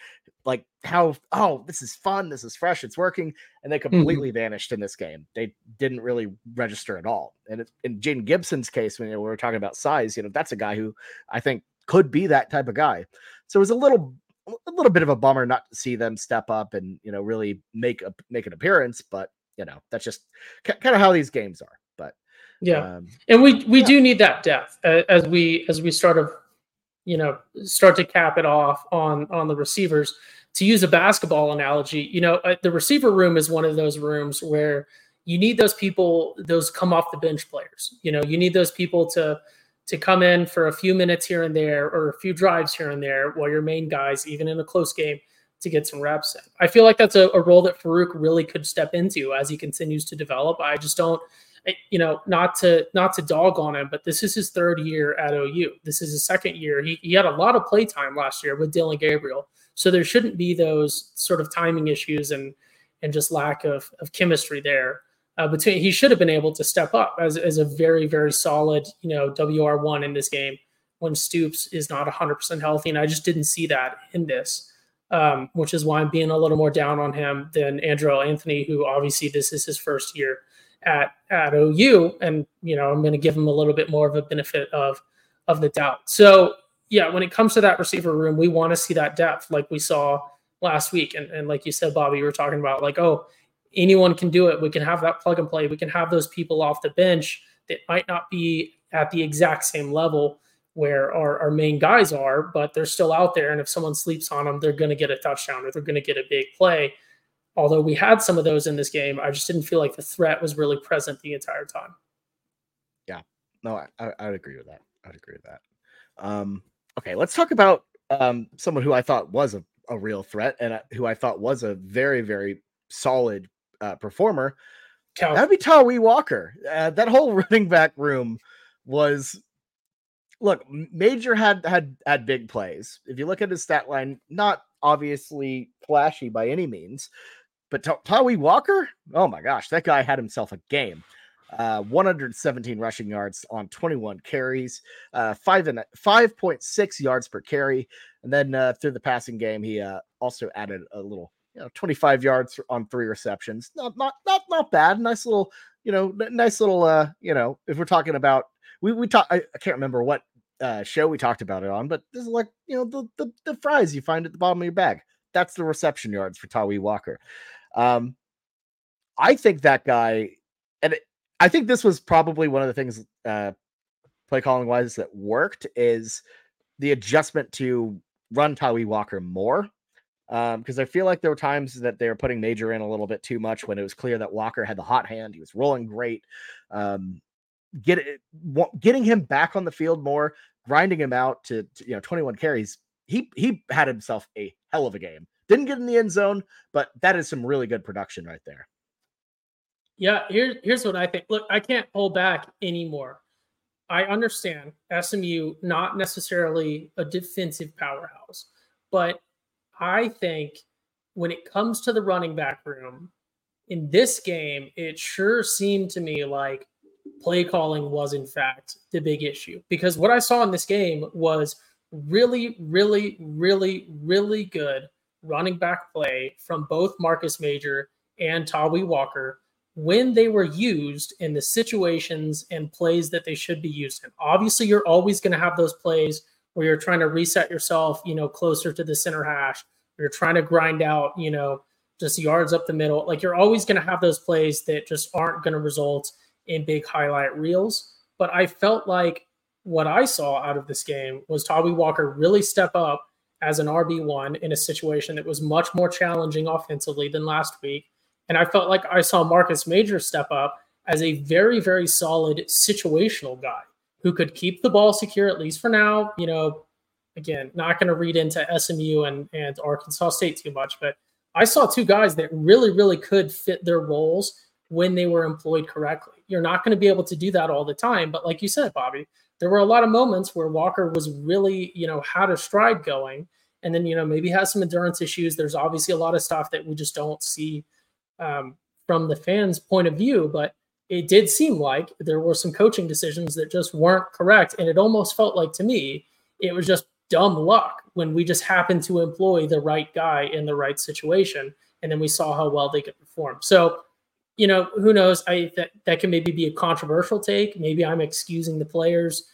like how oh this is fun, this is fresh, it's working, and they mm-hmm. completely mm-hmm. vanished in this game. They didn't really register at all. And it, in Jayden Gibson's case, when we were talking about size, you know that's a guy who I think could be that type of guy. So it was a little a little bit of a bummer not to see them step up and you know really make a make an appearance but you know that's just kind of how these games are but yeah. um, and we we yeah. do need that depth as we as we sort of you know start to cap it off on on the receivers. To use a basketball analogy you know uh, the receiver room is one of those rooms where you need those people those come off the bench players. You know you need those people to to come in for a few minutes here and there or a few drives here and there while your main guys, even in a close game, to get some reps in. I feel like that's a, a role that Farooq really could step into as he continues to develop. I just don't, you know, not to not to dog on him, but this is his third year at OU. This is his second year. He, he had a lot of play time last year with Dillon Gabriel, so there shouldn't be those sort of timing issues and and just lack of of chemistry there uh, between he should have been able to step up as, as a very very solid you know WR1 in this game when Stoops is not 100% healthy. And I just didn't see that in this um, which is why I'm being a little more down on him than Andrel Anthony who obviously this is his first year at at OU and you know I'm going to give him a little bit more of a benefit of of the doubt. So yeah when it comes to that receiver room we want to see that depth like we saw last week. And, and like you said Bobby you were talking about like oh anyone can do it. We can have that plug and play. We can have those people off the bench that might not be at the exact same level where our, our main guys are, but they're still out there. And if someone sleeps on them, they're going to get a touchdown or they're going to get a big play. Although we had some of those in this game, I just didn't feel like the threat was really present the entire time. Yeah, no, I, I would agree with that. I would agree with that. Um, okay, let's talk about um, someone who I thought was a, a real threat and who I thought was a very, very solid uh, performer, Cal- that'd be Tawee Walker. Uh, that whole [laughs] running back room was look. Major had had had big plays. If you look at his stat line, not obviously flashy by any means, but Tawee Walker, oh my gosh, that guy had himself a game. uh, 117 rushing yards on 21 carries, uh, five and 5.6 yards per carry, and then uh, through the passing game, he uh, also added a little, you know, 25 yards on three receptions. Not not not not bad. Nice little, you know, nice little, uh, you know, if we're talking about we we talk, I, I can't remember what uh, show we talked about it on, but this is like you know the, the the fries you find at the bottom of your bag. That's the reception yards for Tawee Walker. Um, I think that guy, and it, I think this was probably one of the things uh, play calling wise that worked is the adjustment to run Tawee Walker more. Because um, I feel like there were times that they were putting Major in a little bit too much when it was clear that Walker had the hot hand. He was rolling great. Um, get it, getting him back on the field more, grinding him out to, to you know 21 carries. He he had himself a hell of a game. Didn't get in the end zone, but that is some really good production right there. Yeah, here's here's what I think. Look, I can't pull back anymore. I understand SMU not necessarily a defensive powerhouse, but I think when it comes to the running back room in this game, it sure seemed to me like play calling was in fact the big issue because what I saw in this game was really, really, really, really good running back play from both Marcus Major and Tawee Walker when they were used in the situations and plays that they should be used in. Obviously, you're always going to have those plays where you're trying to reset yourself, you know, closer to the center hash. You're trying to grind out, you know, just yards up the middle. Like you're always going to have those plays that just aren't going to result in big highlight reels. But I felt like what I saw out of this game was Tawee Walker really step up as an RB1 in a situation that was much more challenging offensively than last week and I felt like I saw Marcus Major step up as a very, very solid situational guy who could keep the ball secure, at least for now. You know, again, not going to read into SMU and, and Arkansas State too much, but I saw two guys that really, really could fit their roles when they were employed correctly. You're not going to be able to do that all the time. But like you said, Bobby, there were a lot of moments where Walker was really, you know, had a stride going. And then, you know, maybe has some endurance issues. There's obviously a lot of stuff that we just don't see um, from the fans' point of view, but it did seem like there were some coaching decisions that just weren't correct. And it almost felt like to me, it was just dumb luck when we just happened to employ the right guy in the right situation. And then we saw how well they could perform. So, you know, who knows? I that, that can maybe be a controversial take. Maybe I'm excusing the players,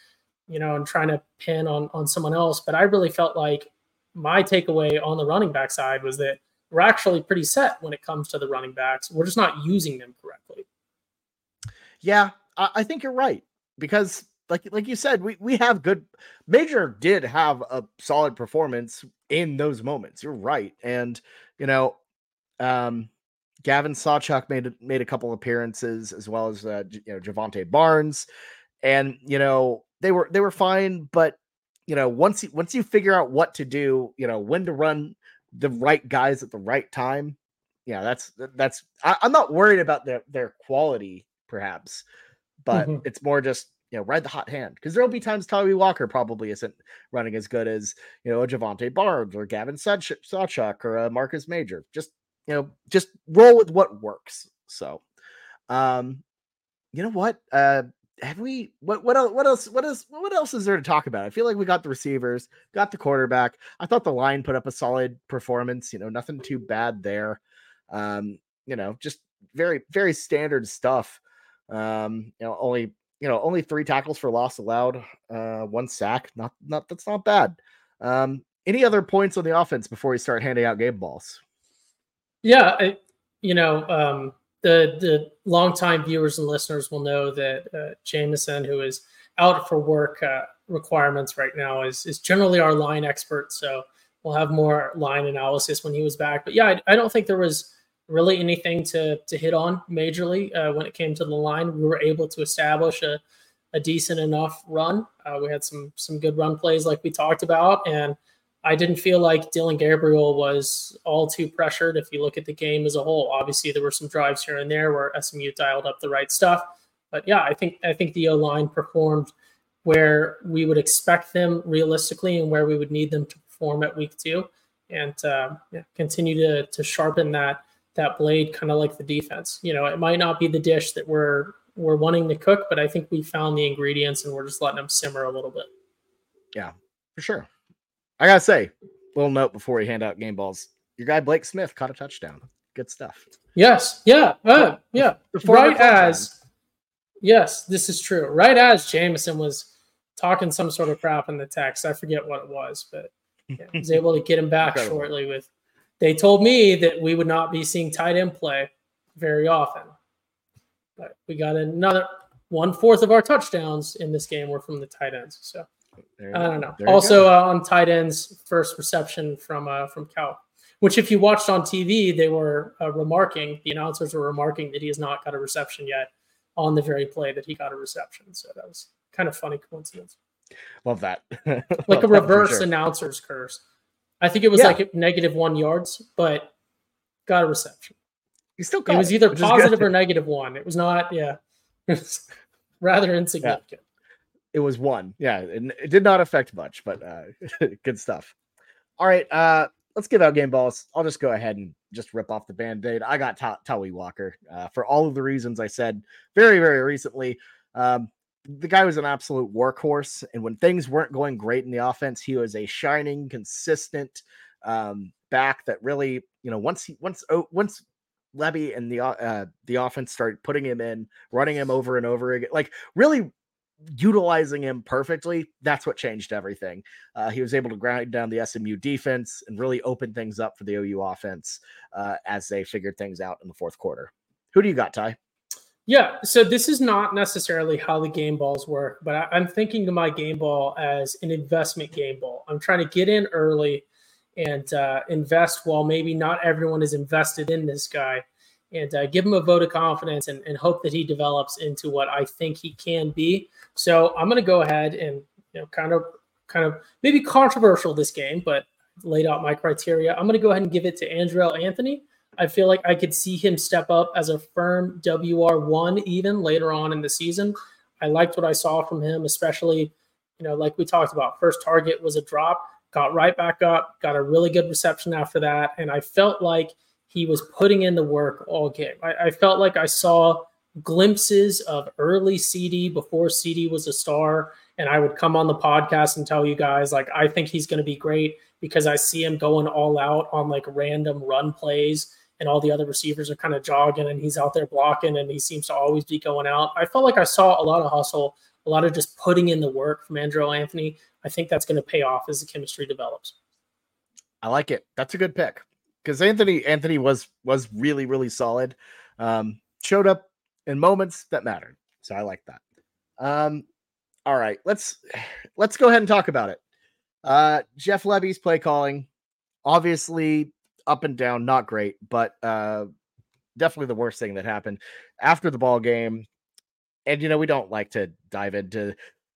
you know, and trying to pin on on someone else. But I really felt like my takeaway on the running back side was that we're actually pretty set when it comes to the running backs. We're just not using them correctly. Yeah, I think you're right because like like you said, we we have good Major did have a solid performance in those moments. You're right. And you know, um Gavin Sawchuk made made a couple appearances as well as uh, you know Jovantae Barnes and you know they were they were fine but you know once you once you figure out what to do, you know, when to run the right guys at the right time. Yeah, that's that's. I, am not worried about their their quality, perhaps, but mm-hmm. it's more just you know ride the hot hand because there'll be times Tawee Walker probably isn't running as good as you know a Jovantae Barnes or Gavin Sawchuk or a Marcus Major. Just you know, just roll with what works. So, um, you know what? Uh, have we what what else what else what else what else is there to talk about? I feel like we got the receivers, got the quarterback. I thought the line put up a solid performance, you know, nothing too bad there. Um, you know, just very very standard stuff. Um, you know, only you know, only three tackles for loss allowed, uh, one sack. Not not that's not bad. Um, any other points on the offense before we start handing out game balls? Yeah, I, you know, um the the longtime viewers and listeners will know that uh, Jameson, who is out for work uh, requirements right now, is is generally our line expert. So we'll have more line analysis when he was back. But yeah, I, I don't think there was really anything to to hit on majorly uh, when it came to the line. We were able to establish a a decent enough run. Uh, we had some some good run plays like we talked about, and I didn't feel like Dillon Gabriel was all too pressured. If you look at the game as a whole, obviously there were some drives here and there where SMU dialed up the right stuff. But yeah, I think I think the O line performed where we would expect them realistically and where we would need them to perform at week two, and uh, yeah, continue to to sharpen that that blade, kind of like the defense. You know, it might not be the dish that we're we're wanting to cook, but I think we found the ingredients and we're just letting them simmer a little bit. Yeah, for sure. I gotta say, little note before we hand out game balls. Your guy Blake Smith caught a touchdown. Good stuff. Yes. Yeah. Uh, yeah. Before right as yes, this is true. Right as Jameson was talking some sort of crap in the text. I forget what it was, but yeah, was able to get him back shortly with they told me that we would not be seeing tight end play very often. But we got another one fourth of our touchdowns in this game were from the tight ends. So there, I don't know. Also uh, on tight ends, first reception from uh, from Cal, which if you watched on TV, they were uh, remarking. The announcers were remarking that he has not got a reception yet on the very play that he got a reception. So that was kind of funny coincidence. Love that. [laughs] like Love a reverse sure. announcer's curse. I think it was yeah. like negative one yards, but got a reception. He still got it was it, either positive or negative one. It was not, yeah. It was rather insignificant. Yeah. It was one. Yeah. It, it did not affect much, but uh good stuff. All right. Uh let's give out game balls. I'll just go ahead and just rip off the band-aid. I got Ta- Tawee Walker uh, for all of the reasons I said very, very recently. Um, the guy was an absolute workhorse. And when things weren't going great in the offense, he was a shining, consistent um, back that really, you know, once he once oh, once Lebby and the uh, the offense started putting him in, running him over and over again, like really utilizing him perfectly. That's what changed everything. Uh, he was able to grind down the SMU defense and really open things up for the OU offense uh, as they figured things out in the fourth quarter. Who do you got, Ty? Yeah, so this is not necessarily how the game balls work, but I, am thinking of my game ball as an investment game ball. I'm trying to get in early and uh, invest while maybe not everyone is invested in this guy, and uh, give him a vote of confidence and, and hope that he develops into what I think he can be. So I'm going to go ahead and you know kind of kind of maybe controversial this game, but laid out my criteria. I'm going to go ahead and give it to Andrel Anthony. I feel like I could see him step up as a firm WR1 even later on in the season. I liked what I saw from him, especially, you know, like we talked about, first target was a drop, got right back up, got a really good reception after that. And I felt like he was putting in the work all game. I, I felt like I saw glimpses of early CD before CD was a star. And I would come on the podcast and tell you guys, like, I think he's going to be great because I see him going all out on like random run plays and all the other receivers are kind of jogging and he's out there blocking and he seems to always be going out. I felt like I saw a lot of hustle, a lot of just putting in the work from Andrel Anthony. I think that's going to pay off as the chemistry develops. I like it. That's a good pick because Anthony Anthony was was really really solid. Um, showed up in moments that mattered, so I like that. Um, all right, let's let's go ahead and talk about it. Uh, Jeff Lebby's play calling, obviously up and down, not great, but uh, definitely the worst thing that happened after the ball game. And you know, we don't like to dive into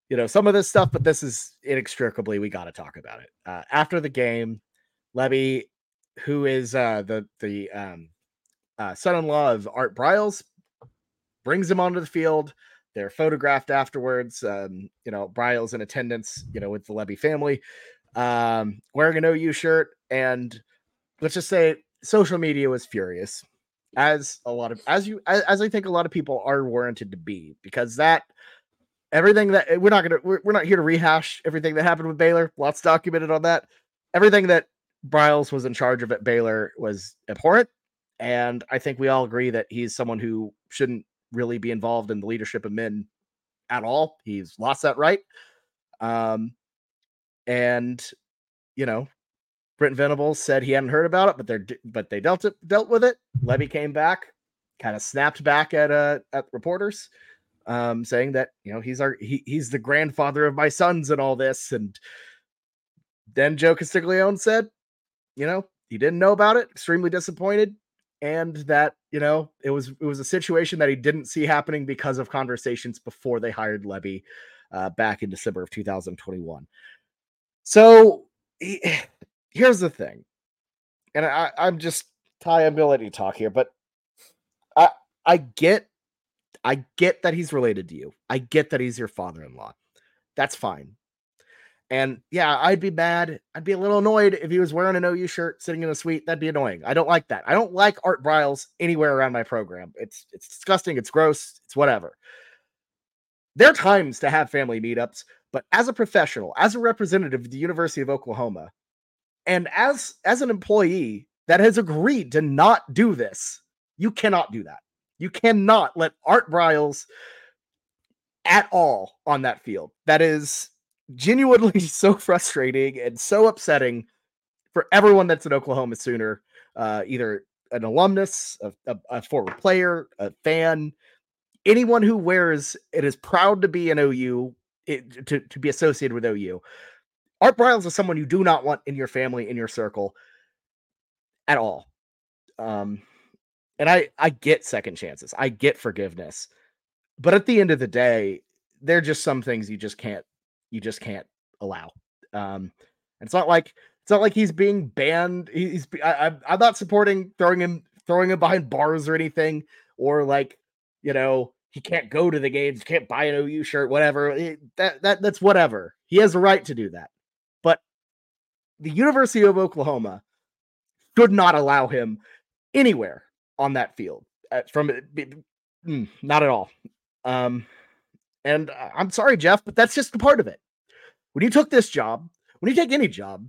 you know some of this stuff, but this is inextricably we got to talk about it. Uh, after the game, Lebby, who is uh, the the um, uh, son-in-law of Art Briles, brings him onto the field. They're photographed afterwards. Um, you know, Briles in attendance. You know, with the Lebby family, um, wearing an OU shirt and let's just say social media was furious as a lot of as you as, as, i think a lot of people are warranted to be because that everything that we're not gonna we're, we're not here to rehash everything that happened with baylor lots documented on that. Everything that Briles was in charge of at baylor was abhorrent and i think we all agree that he's someone who shouldn't really be involved in the leadership of men at all. He's lost that right. Um and you know Brent Venables said he hadn't heard about it, but they're but they dealt it dealt with it. Lebby came back, kind of snapped back at uh at reporters, um, saying that you know he's our he, he's the grandfather of my sons and all this. And then Joe Castiglione said, you know, he didn't know about it, extremely disappointed, and that you know it was it was a situation that he didn't see happening because of conversations before they hired Lebby uh, back in December of 2021. So. He, here's the thing, and I, I'm just tie ability talk here, but I I get I get that he's related to you. I get that he's your father-in-law. That's fine. And yeah, I'd be mad. I'd be a little annoyed if he was wearing an OU shirt sitting in a suite. That'd be annoying. I don't like that. I don't like Art Briles anywhere around my program. It's it's disgusting. It's gross. It's whatever. There are times to have family meetups, but as a professional, as a representative of the University of Oklahoma, and as as an employee that has agreed to not do this, you cannot do that. You cannot let Art Briles at all on that field. That is genuinely [laughs] so frustrating and so upsetting for everyone that's an Oklahoma Sooner, uh, either an alumnus, a, a, a, former player, a fan, anyone who wears it is proud to be an OU, it, to, to be associated with OU. Art Briles is someone you do not want in your family, in your circle at all. Um, and I, I get second chances, I get forgiveness, but at the end of the day, there are just some things you just can't you just can't allow. Um, it's not like it's not like he's being banned. He's I, I'm not supporting throwing him throwing him [laughs] behind bars or anything, or like you know he can't go to the games, can't buy an OU shirt, whatever. It, that that that's whatever. He has a right to do that, the University of Oklahoma should not allow him anywhere on that field. From mm, not at all. Um, and uh, I'm sorry, Jeff, but that's just a part of it. When you took this job, when you take any job,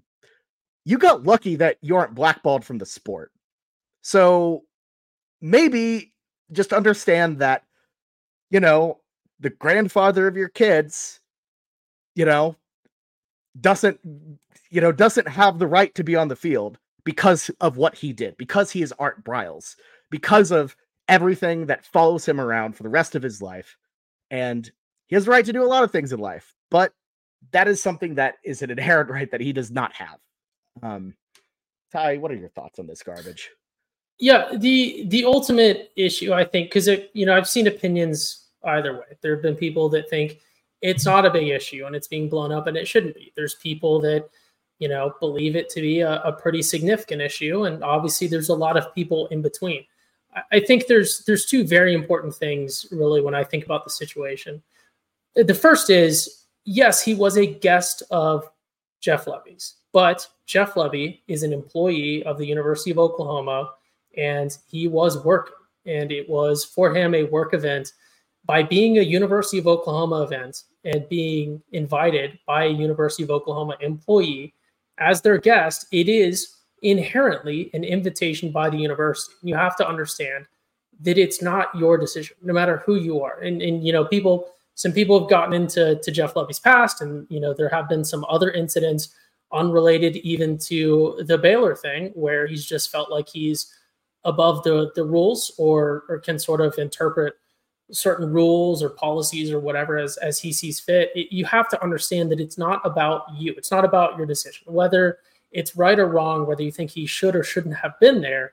you got lucky that you aren't blackballed from the sport. So maybe just understand that, you know, the grandfather of your kids, you know, doesn't, you know, doesn't have the right to be on the field because of what he did, because he is Art Briles, because of everything that follows him around for the rest of his life. And he has the right to do a lot of things in life, but that is something that is an inherent [laughs] right that he does not have. Um, Ty, what are your thoughts on this garbage? Yeah, the the ultimate issue, I think, because you know I've seen opinions either way. There have been people that think it's not a big issue and it's being blown up, and it shouldn't be. There's people that you know believe it to be a, a pretty significant issue, and obviously there's a lot of people in between. I, I think there's there's two very important things really when I think about the situation. The first is yes, he was a guest of Jeff Lebby's, but Jeff Lebby is an employee of the University of Oklahoma and he was working. And it was for him a work event by being a University of Oklahoma event and being invited by a University of Oklahoma employee as their guest. It is inherently an invitation by the university. You have to understand that it's not your decision, no matter who you are. And, and you know, people some people have gotten into to Jeff Lebby's past, and you know there have been some other incidents unrelated even to the Baylor thing, where he's just felt like he's above the the rules or or can sort of interpret certain rules or policies or whatever as as he sees fit. It, you have to understand that it's not about you. It's not about your decision, whether it's right or wrong, whether you think he should or shouldn't have been there.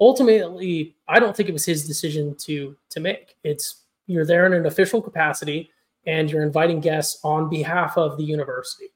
Ultimately, I don't think it was his decision to to make. It's you're there in an official capacity and you're inviting guests on behalf of the university.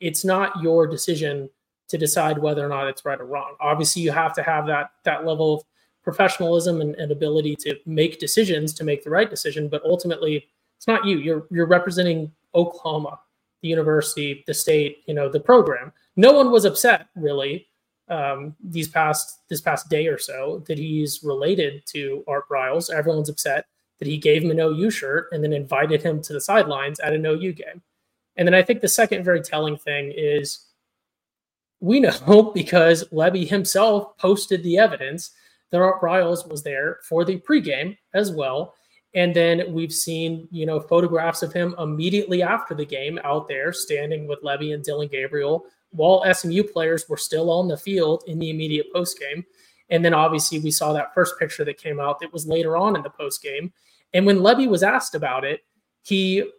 It's not your decision to decide whether or not it's right or wrong. Obviously, you have to have that that level of professionalism and, and ability to make decisions to make the right decision. But ultimately, it's not you. You're you're representing Oklahoma, the university, the state, you know, the program. No one was upset really um, these past this past day or so that he's related to Art Briles. Everyone's upset that he gave him an OU shirt and then invited him to the sidelines at an OU game. And then I think the second very telling thing is we know [laughs] because Lebby himself posted the evidence Art Briles was there for the pregame as well. And then we've seen, you know, photographs of him immediately after the game out there standing with Lebby and Dillon Gabriel while SMU players were still on the field in the immediate postgame. And then obviously we saw that first picture that came out that was later on in the postgame. And when Lebby was asked about it, he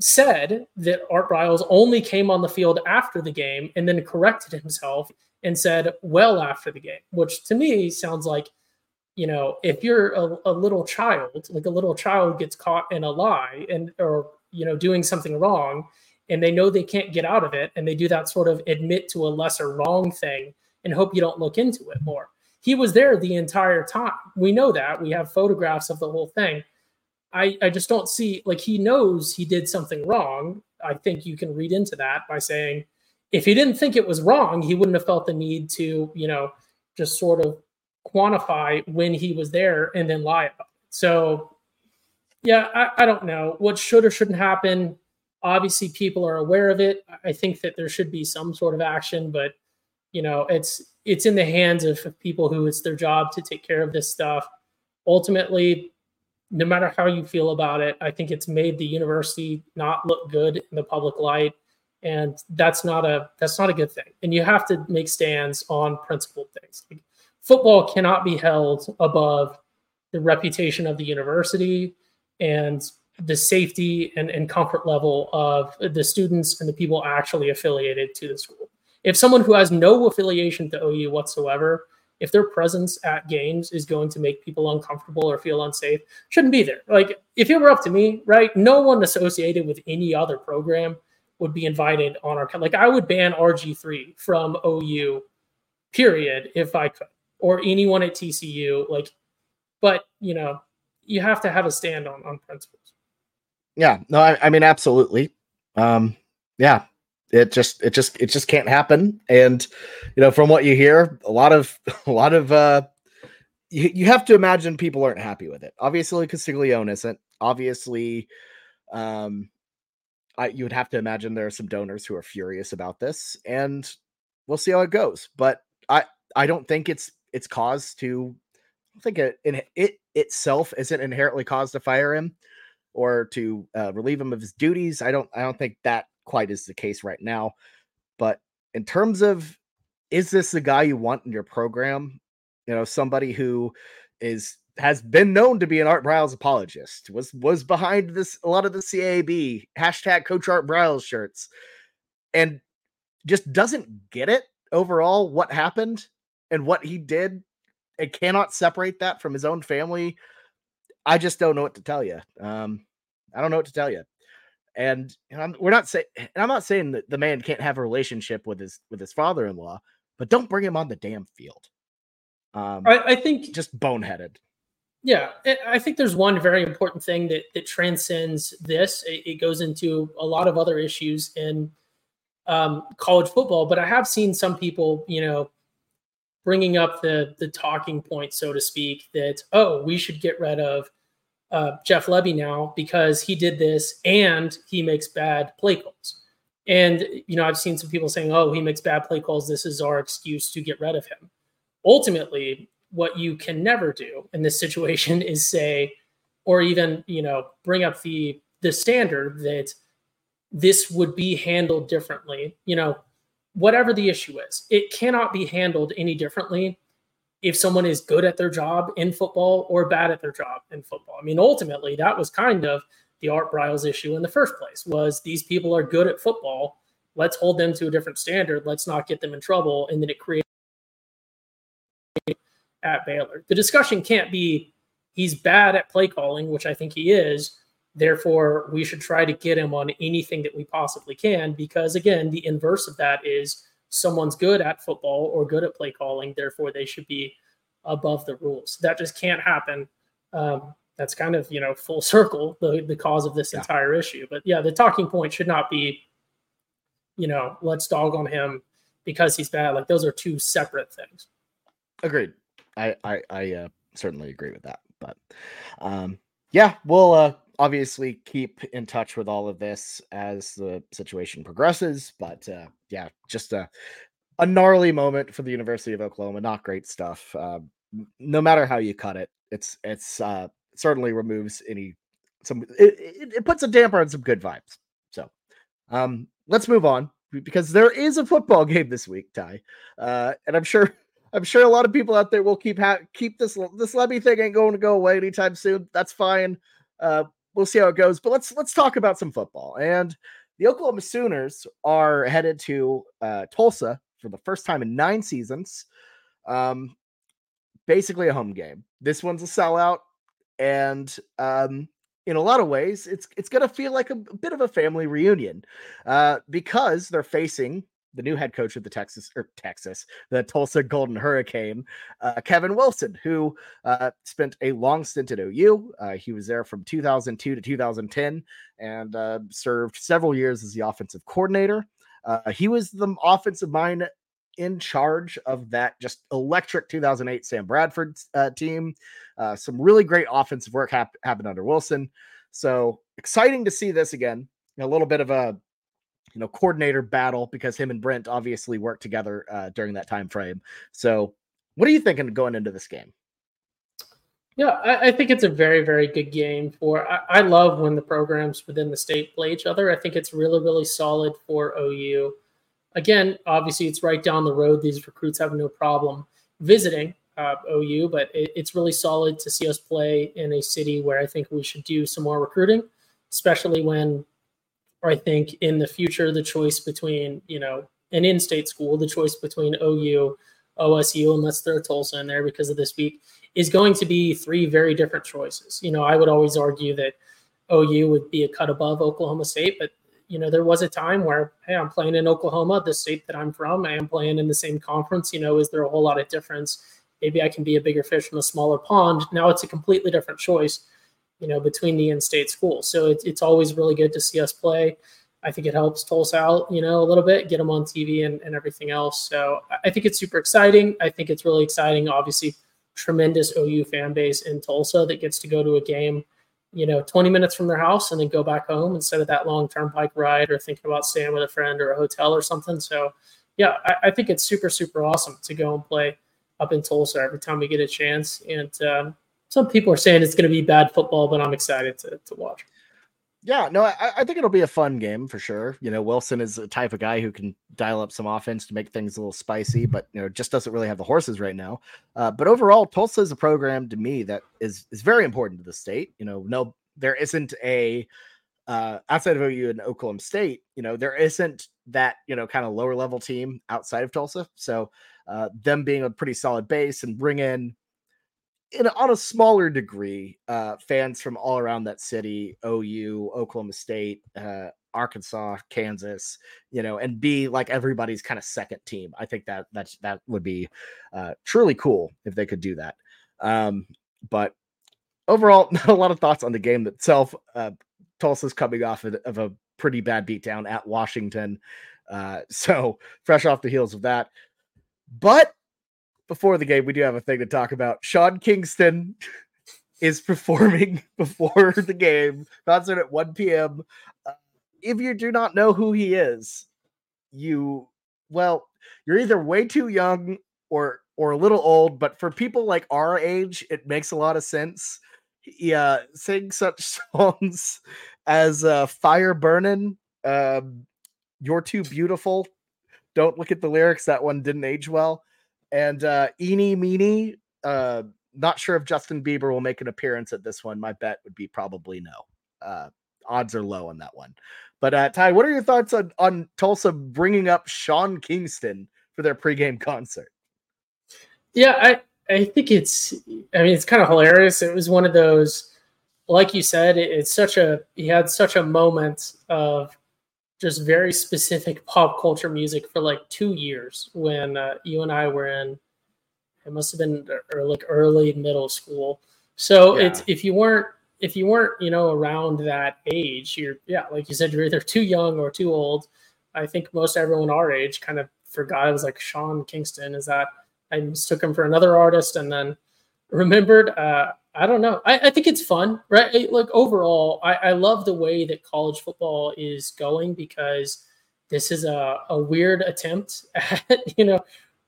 said that Art Briles only came on the field after the game and then corrected himself and said, well, after the game, which to me sounds like, you know, if you're a, a little child, like a little child gets caught in a lie and, or, you know, doing something wrong and they know they can't get out of it and they do that sort of admit to a lesser wrong thing and hope you don't look into it more. He was there the entire time. We know that. We have photographs of the whole thing. I, I just don't see like he knows he did something wrong. I think you can read into that by saying if he didn't think it was wrong, he wouldn't have felt the need to, you know, just sort of quantify when he was there and then lie about it. So, yeah, I, I don't know what should or shouldn't happen. Obviously, people are aware of it. I think that there should be some sort of action, but you know, it's it's in the hands of people who it's their job to take care of this stuff. Ultimately, no matter how you feel about it, I think it's made the university not look good in the public light and that's not a that's not a good thing. And you have to make stands on principled things. Like, football cannot be held above the reputation of the university and the safety and, and comfort level of the students and the people actually affiliated to the school. If someone who has no affiliation to ou whatsoever if their presence at games is going to make people uncomfortable or feel unsafe shouldn't be there. Like if it were up to me right no one associated with any other program would be invited on our like I would ban RG3 from OU period if I could or anyone at TCU like but you know you have to have a stand on on principles. Yeah, no I, I mean absolutely. Um yeah, it just it just it just can't happen and you know from what you hear a lot of [laughs] a lot of uh you, you have to imagine people aren't happy with it obviously castiglione isn't obviously um I, you would have to imagine there are some donors who are furious about this, and we'll see how it goes. But I I don't think it's it's cause to I don't think it, it itself isn't inherently cause to fire him or to uh, relieve him of his duties. I don't I don't think that quite is the case right now. But in terms of is this the guy you want in your program? You know, somebody who is has been known to be an Art Briles apologist, was was behind this a lot of the CAB hashtag Coach Art Briles shirts, and just doesn't get it overall what happened and what he did, and cannot separate that from his own family. I just don't know what to tell you. Um, I don't know what to tell you. And, and we're not saying I'm not saying that the man can't have a relationship with his with his father-in-law, but don't bring him on the damn field. Um, I, I think just boneheaded. Yeah, I think there's one very important thing that that transcends this. It, it goes into a lot of other issues in um, college football, but I have seen some people, you know, bringing up the the talking point, so to speak, that oh, we should get rid of uh, Jeff Lebby now because he did this and he makes bad play calls. And you know, I've seen some people saying, "Oh, he makes bad play calls. This is our excuse to get rid of him." Ultimately, what you can never do in this situation [laughs] is say or even you know bring up the the standard that this would be handled differently. You know whatever the issue is it cannot be handled any differently if someone is good at their job in football or bad at their job in football. I mean ultimately that was kind of the art briles issue in the first place was these people are good at football. Let's hold them to a different standard. Let's not get them in trouble. And then it creates at Baylor. The discussion can't be he's bad at play calling, which I think he is. Therefore, we should try to get him on anything that we possibly can, because again, the inverse of that is someone's good at football or good at play calling. Therefore, they should be above the rules. That just can't happen. Um, that's kind of you know full [laughs] circle the the cause of this yeah. entire issue. But yeah, the talking point should not be, you know, let's dog on him because he's bad. Like those are two separate things. Agreed. I I, I uh, certainly agree with that. But um, yeah, we'll uh, obviously keep in touch with all of this as the situation progresses. But uh, yeah, just a a gnarly moment for the University of Oklahoma. Not great stuff. Uh, no matter how you cut it, it's it's uh, certainly removes any some. It, it, it puts a damper on some good vibes. So um, let's move on because there is a football [laughs] game this week, Ty, uh, and I'm sure I'm sure a lot of people out there will keep ha- keep this this Lebby thing ain't going to go away anytime soon. That's fine. Uh, we'll see how it goes. But let's let's talk about some football. And the Oklahoma Sooners are headed to uh, Tulsa for the first time in nine seasons. Um, basically a home game. This one's a sellout, and um, in a lot of ways, it's it's gonna feel like a, a bit of a family reunion uh, because they're facing the new head coach of the Texas or Texas, the Tulsa Golden Hurricane, uh, Kevin Wilson, who uh, spent a long stint at OU. Uh, he was there from 2002 to 2010 and uh, served several years as the offensive coordinator. Uh, he was the offensive mind in charge of that just electric 2008 Sam Bradford uh, team. some really great offensive work hap- happened under Wilson. So exciting to see this again. A little bit of a you know coordinator battle because him and Brent obviously worked together uh, during that time frame. So, what are you thinking going into this game? Yeah, I, I think it's a very, very good game for. I, I, love when the programs within the state play each other. I think it's really, really solid for OU. Again, obviously, it's right down the road. These recruits have no problem visiting uh, OU, but it, it's really solid to see us play in a city where I think we should do some more recruiting, especially when I think in the future, the choice between, you know, an in state school, the choice between OU, OSU, unless they're a Tulsa in there because of this week, is going to be three very different choices. You know, I would always argue that OU would be a cut above Oklahoma State, but you know, there was a time where, hey, I'm playing in Oklahoma, the state that I'm from, I am playing in the same conference. You know, is there a whole lot of difference? Maybe I can be a bigger fish in a smaller pond. Now it's a completely different choice you know, between the in-state schools. So it's it's always really good to see us play. I think it helps Tulsa out, you know, a little bit, get them on TV and, and everything else. So I think it's super exciting. I think it's really exciting. Obviously, tremendous OU fan base in Tulsa that gets to go to a game, you know, 20 minutes from their house and then go back home instead of that long turnpike ride or thinking about staying with a friend or a hotel or something. So yeah, I, I think it's super, super awesome to go and play up in Tulsa every time we get a chance. And um, some people are saying it's going to be bad football, but I'm excited to, to watch. Yeah, no, I, I, think it'll be a fun game for sure. You know, Wilson is the type of guy who can dial up some offense to make things a little spicy, but you know, just doesn't really have the horses right now. Uh, but overall, Tulsa is a program to me that is is very important to the state. You know, no, there isn't a uh, outside of OU and Oklahoma State. You know, there isn't that you know kind of lower level team outside of Tulsa. So uh, them being a pretty solid base and bring in in on a smaller degree, uh, fans from all around that city, OU, Oklahoma State, uh, Arkansas, Kansas, you know, and be like everybody's kind of second team. I think that that's that would be uh, truly cool if they could do that. Um, but overall, [laughs] not a lot of thoughts on the game itself. Uh, Tulsa's coming off of, of a pretty bad beatdown at Washington, uh, [laughs] so fresh off the heels of that. But before the game, we do have a thing to talk about. Sean Kingston [laughs] is performing [laughs] before the game, concert at 1 p.m. Uh, if you do not know who he is, you well, you're either way too young or or a little old, but for people like our age, it makes a lot of sense. Yeah, sing such [laughs] songs as uh, "Fire Burning," um, "You're Too Beautiful." Don't look at the lyrics; that one didn't age well. And uh, Eenie Meenie, uh, not sure if Justin Bieber will make an appearance at this one. My bet would be probably no. Uh, odds are low on that one. But uh, Ty, what are your thoughts on, on Tulsa bringing up Sean Kingston for their pregame concert? Yeah, I I think it's I mean it's kind of hilarious. It was one of those, like you said, it, it's such a he had such a moment of just very specific pop culture music for like two years when uh, you and I were in. It must have been or like early middle school. So yeah. it's if you weren't if you weren't you know around that age, you're yeah like you said you're either too young or too old. I think most everyone our age kind of forgot it was like Sean Kingston. Is that I mistook him for another artist and then remembered. Uh, I don't know. I, I, think it's fun, right? Like overall, I, I, love the way that college football is going because this is a, a weird attempt [laughs] at, you know,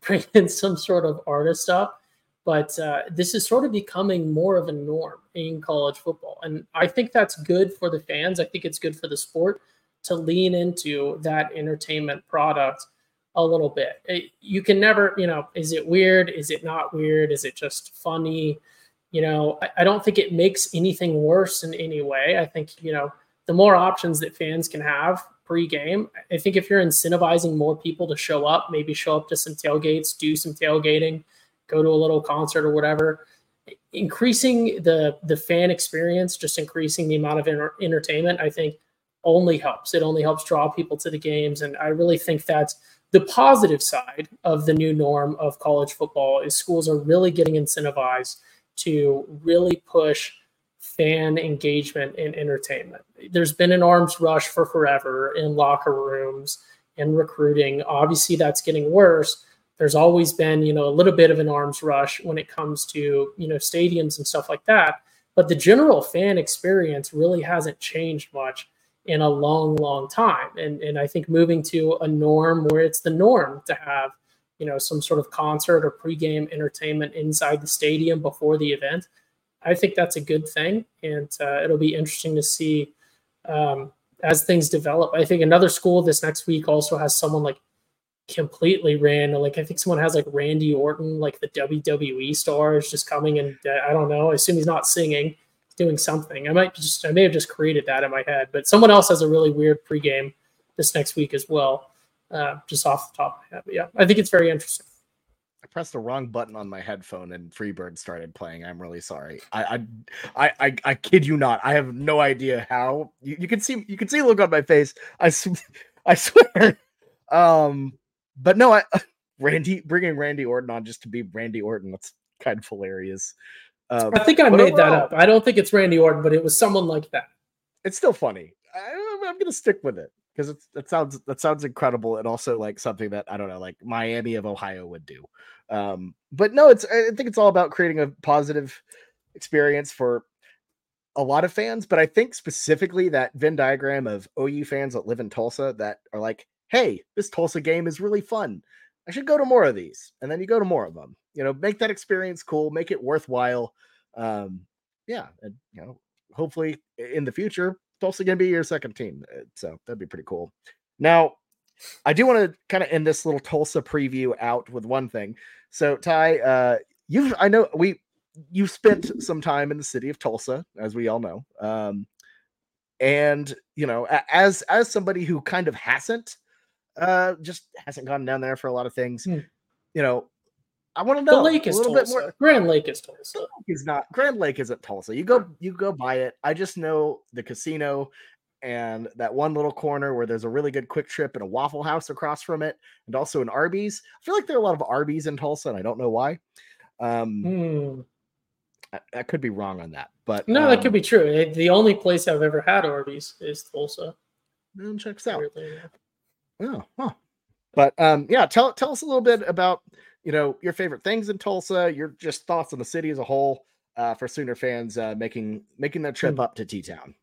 bringing some sort of artist up. But uh, this is sort of becoming more of a norm in college football. And I think that's good for the fans. I think it's good for the sport to lean into that entertainment product a little bit. It, you can never, you know, is it weird? Is it not weird? Is it just funny? you know, I, I don't think it makes anything worse in any way. I think, you know, the more options that fans can have pre-game, I think if you're incentivizing more people to show up, maybe show up to some tailgates, do some tailgating, go to a little concert or whatever, increasing the the fan experience, just increasing the amount of entertainment, I think only helps. It only helps draw people to the games. And I really think that's the positive side of the new norm of college football is schools are really getting incentivized to really push fan engagement and entertainment. There's been an arms rush for forever in locker rooms and recruiting. Obviously, that's getting worse. There's always been, you know, a little bit of an arms rush when it comes to, you know, stadiums and stuff like that. But the general fan experience really hasn't changed much in a long, long time. And and I think moving to a norm where it's the norm to have, you know, some sort of concert or pregame entertainment inside the stadium before the event, I think that's a good thing. And uh, it'll be interesting to see um, as things develop. I think another school this next week also has someone like completely random. Like I think someone has like Randy Orton, like the WWE star, is just coming and uh, I don't know. I assume he's not singing doing something. I might just I may have just created that in my head, but someone else has a really weird pregame this next week as well, uh, just off the top of my head. But yeah, I think it's very interesting. I pressed the wrong button on my headphone and Freebird started playing. I'm really sorry. I I I I, kid you not. I have no idea how. You, you can see you can see look on my face. I [laughs] I swear. Um, but no, I [laughs] Randy bringing Randy Orton on just to be Randy Orton. That's kind of hilarious. Um, I think I made that up. I don't think it's Randy Orton, but it was someone like that. It's still funny. I, am gonna stick with it because it sounds that sounds incredible and also like something that I don't know, like Miami of Ohio would do. Um, but no, it's I think it's all about creating a positive experience for a lot of fans. But I think specifically that Venn diagram of OU fans that live in Tulsa that are like, hey, this Tulsa game is really fun. I should go to more of these. And then you go to more of them. You know, make that experience cool, make it worthwhile. Um, yeah, and you know, hopefully in the future, Tulsa gonna be your second team. Uh, so that'd be pretty cool. Now, I do want to kind of end this little Tulsa preview out with one thing. So, Ty, uh, you I know we you spent some time in the city of Tulsa, as we all know. Um, and you know, as as somebody who kind of hasn't uh, just hasn't gone down there for a lot of things. Hmm. You know, I want to know the lake is a little Tulsa. bit more. Grand Lake is Tulsa. Is not Grand Lake is at Tulsa. You go you go by it. I just know the casino and that one little corner where there's a really good QuikTrip and a Waffle House across from it, and also an Arby's. I feel like there are a lot of Arby's in Tulsa, and I don't know why. Um, hmm. I, I, could be wrong on that, but no, um, that could be true. The only place I've ever had Arby's is Tulsa. And checks out. Yeah. Huh. But um, yeah, tell tell us a little bit about you know your favorite things in Tulsa, your just thoughts on the city as a whole uh, for Sooner fans uh, making making their trip hmm. up to T Town.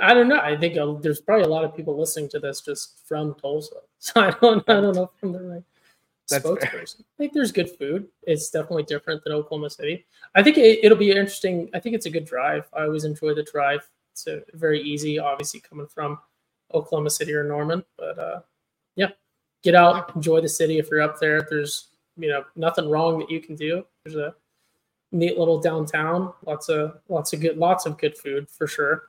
I don't know. I think uh, there's probably a lot of people listening to this just from Tulsa, [laughs] so I don't I don't know from the right That's spokesperson. Fair. I think there's good food. It's definitely different than Oklahoma City. I think it, it'll be interesting. I think it's a good drive. I always enjoy the drive. It's a very easy, obviously coming from Oklahoma City or Norman. But uh, get out, enjoy the city if you're up there. There's you know nothing wrong that you can do. There's a neat little downtown. Lots of lots of good lots of good food for sure,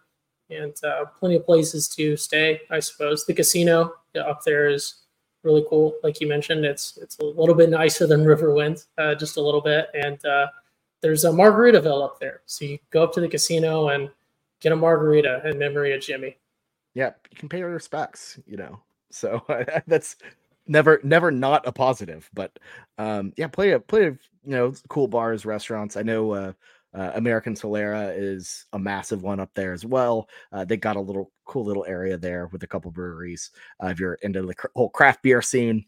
and uh, plenty of places to stay. I suppose the casino up there is really cool. Like you mentioned, it's it's a little bit nicer than Riverwind, uh, just a little bit. And uh, there's a Margaritaville up there, so you go up to the casino and get a margarita in memory of Jimmy yeah, you can pay your respects, you know. So [laughs] that's never never not a positive, but um yeah, play a play of you know cool bars, restaurants. I know uh, uh American Solera is a massive one up there as well. Uh, they got a little cool little area there with a couple breweries. Uh, if you're into the whole craft beer scene,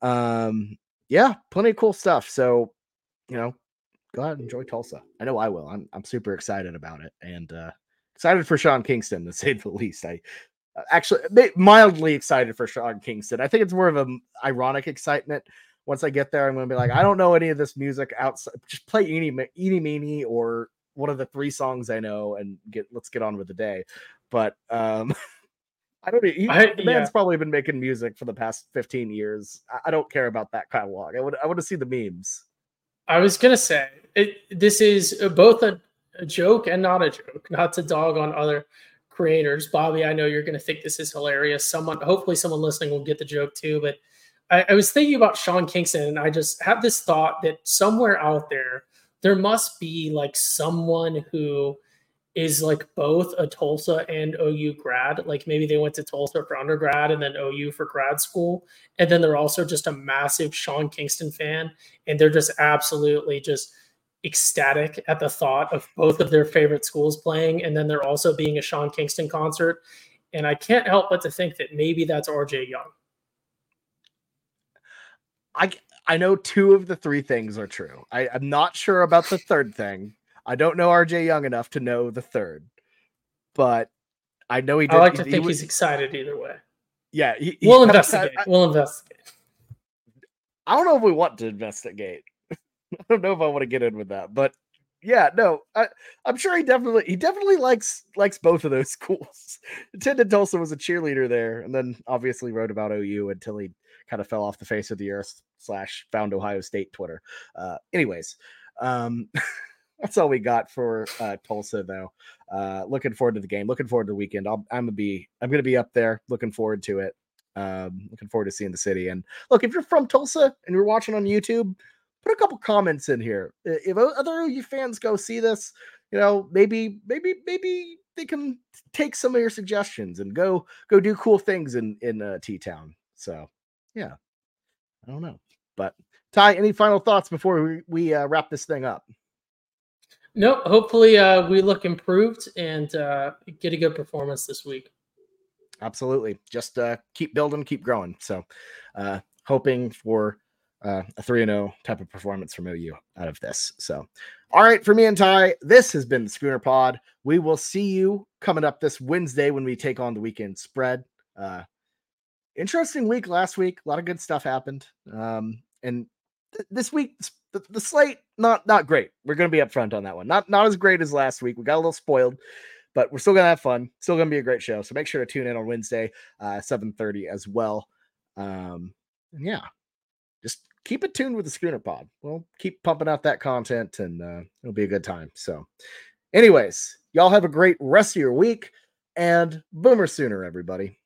um, yeah, plenty of cool stuff. So, you know, go out and enjoy Tulsa. I know I will. I'm I'm super excited about it, and uh, excited for Sean Kingston to [laughs] say the least. I actually mildly excited for Sean Kingston. I think it's more of an ironic excitement. Once I get there, I'm going to be like, I don't know any of this music outside. Just play Eeny, Eeny Meeny or one of the three songs I know and get let's get on with the day. But um [laughs] I don't he, I, the man's yeah. probably been making music for the past 15 years. I, I don't care about that catalog. I would I want to see the memes. I was gonna say it, this is both a, a joke and not a joke, not to dog on other creators. Bobby, I know you're going to think this is hilarious. Someone, hopefully, someone listening will get the joke too. But I, I, was thinking about Sean Kingston, and I just have this thought that somewhere out there, there must be like someone who is like both a Tulsa and OU grad. Like maybe they went to Tulsa for undergrad and then OU for grad school. And then they're also just a massive Sean Kingston fan. And they're just absolutely just ecstatic at the thought of both of their favorite schools playing. And then they're also being a Sean Kingston concert. And I can't help but to think that maybe that's RJ Young. I I know two of the three things are true. I, I'm not sure about the third thing. I don't know RJ Young enough to know the third, but I know he. Did, I like to he, think he, he's excited either way. Yeah, he, we'll investigate. I, we'll investigate. I don't know if we want to investigate. [laughs] I don't know if I want to get in with that, but yeah, no, I, am sure he definitely he definitely likes likes both of those [laughs] schools. Attended Tulsa was a cheerleader there, and then obviously wrote about OU until he kind of fell off the face of the earth slash found Ohio State Twitter. Uh, anyways, um, [laughs] that's all we got for uh, Tulsa, though. Uh, looking forward to the game. Looking forward to the weekend. i am gonna be I'm gonna be up there. Looking forward to it. Um, looking forward to seeing the city. And look, if you're from Tulsa and you're watching on YouTube, put a couple comments in here. If other you fans go see this, you know, maybe maybe maybe they can take some of your suggestions and go go do cool things in in uh, T Town. So yeah, I don't know, but Ty, any final thoughts before we, we uh, wrap this thing up? No, hopefully uh, we look improved and uh, get a good performance this week. Absolutely. Just uh, keep building, keep growing. So, uh, hoping for uh, a 3 0 type of performance from OU out of this. So, all right, for me and Ty, this has been the Schooner Pod. We will see you coming up this Wednesday when we take on the weekend spread. Uh, interesting week last week. A lot of good stuff happened. Um, and th- this week, the, the slate not not great. We're going to be upfront on that one. Not not as great as last week. We got a little spoiled, but we're still to have fun. Still to be a great show. So make sure to tune in on Wednesday, uh, seven thirty as well. Um, and yeah, just keep it tuned with the Schooner Pod. We'll keep pumping out that content, and uh, it'll be a good time. So, anyways, y'all have a great rest of your week, and Boomer Sooner, everybody.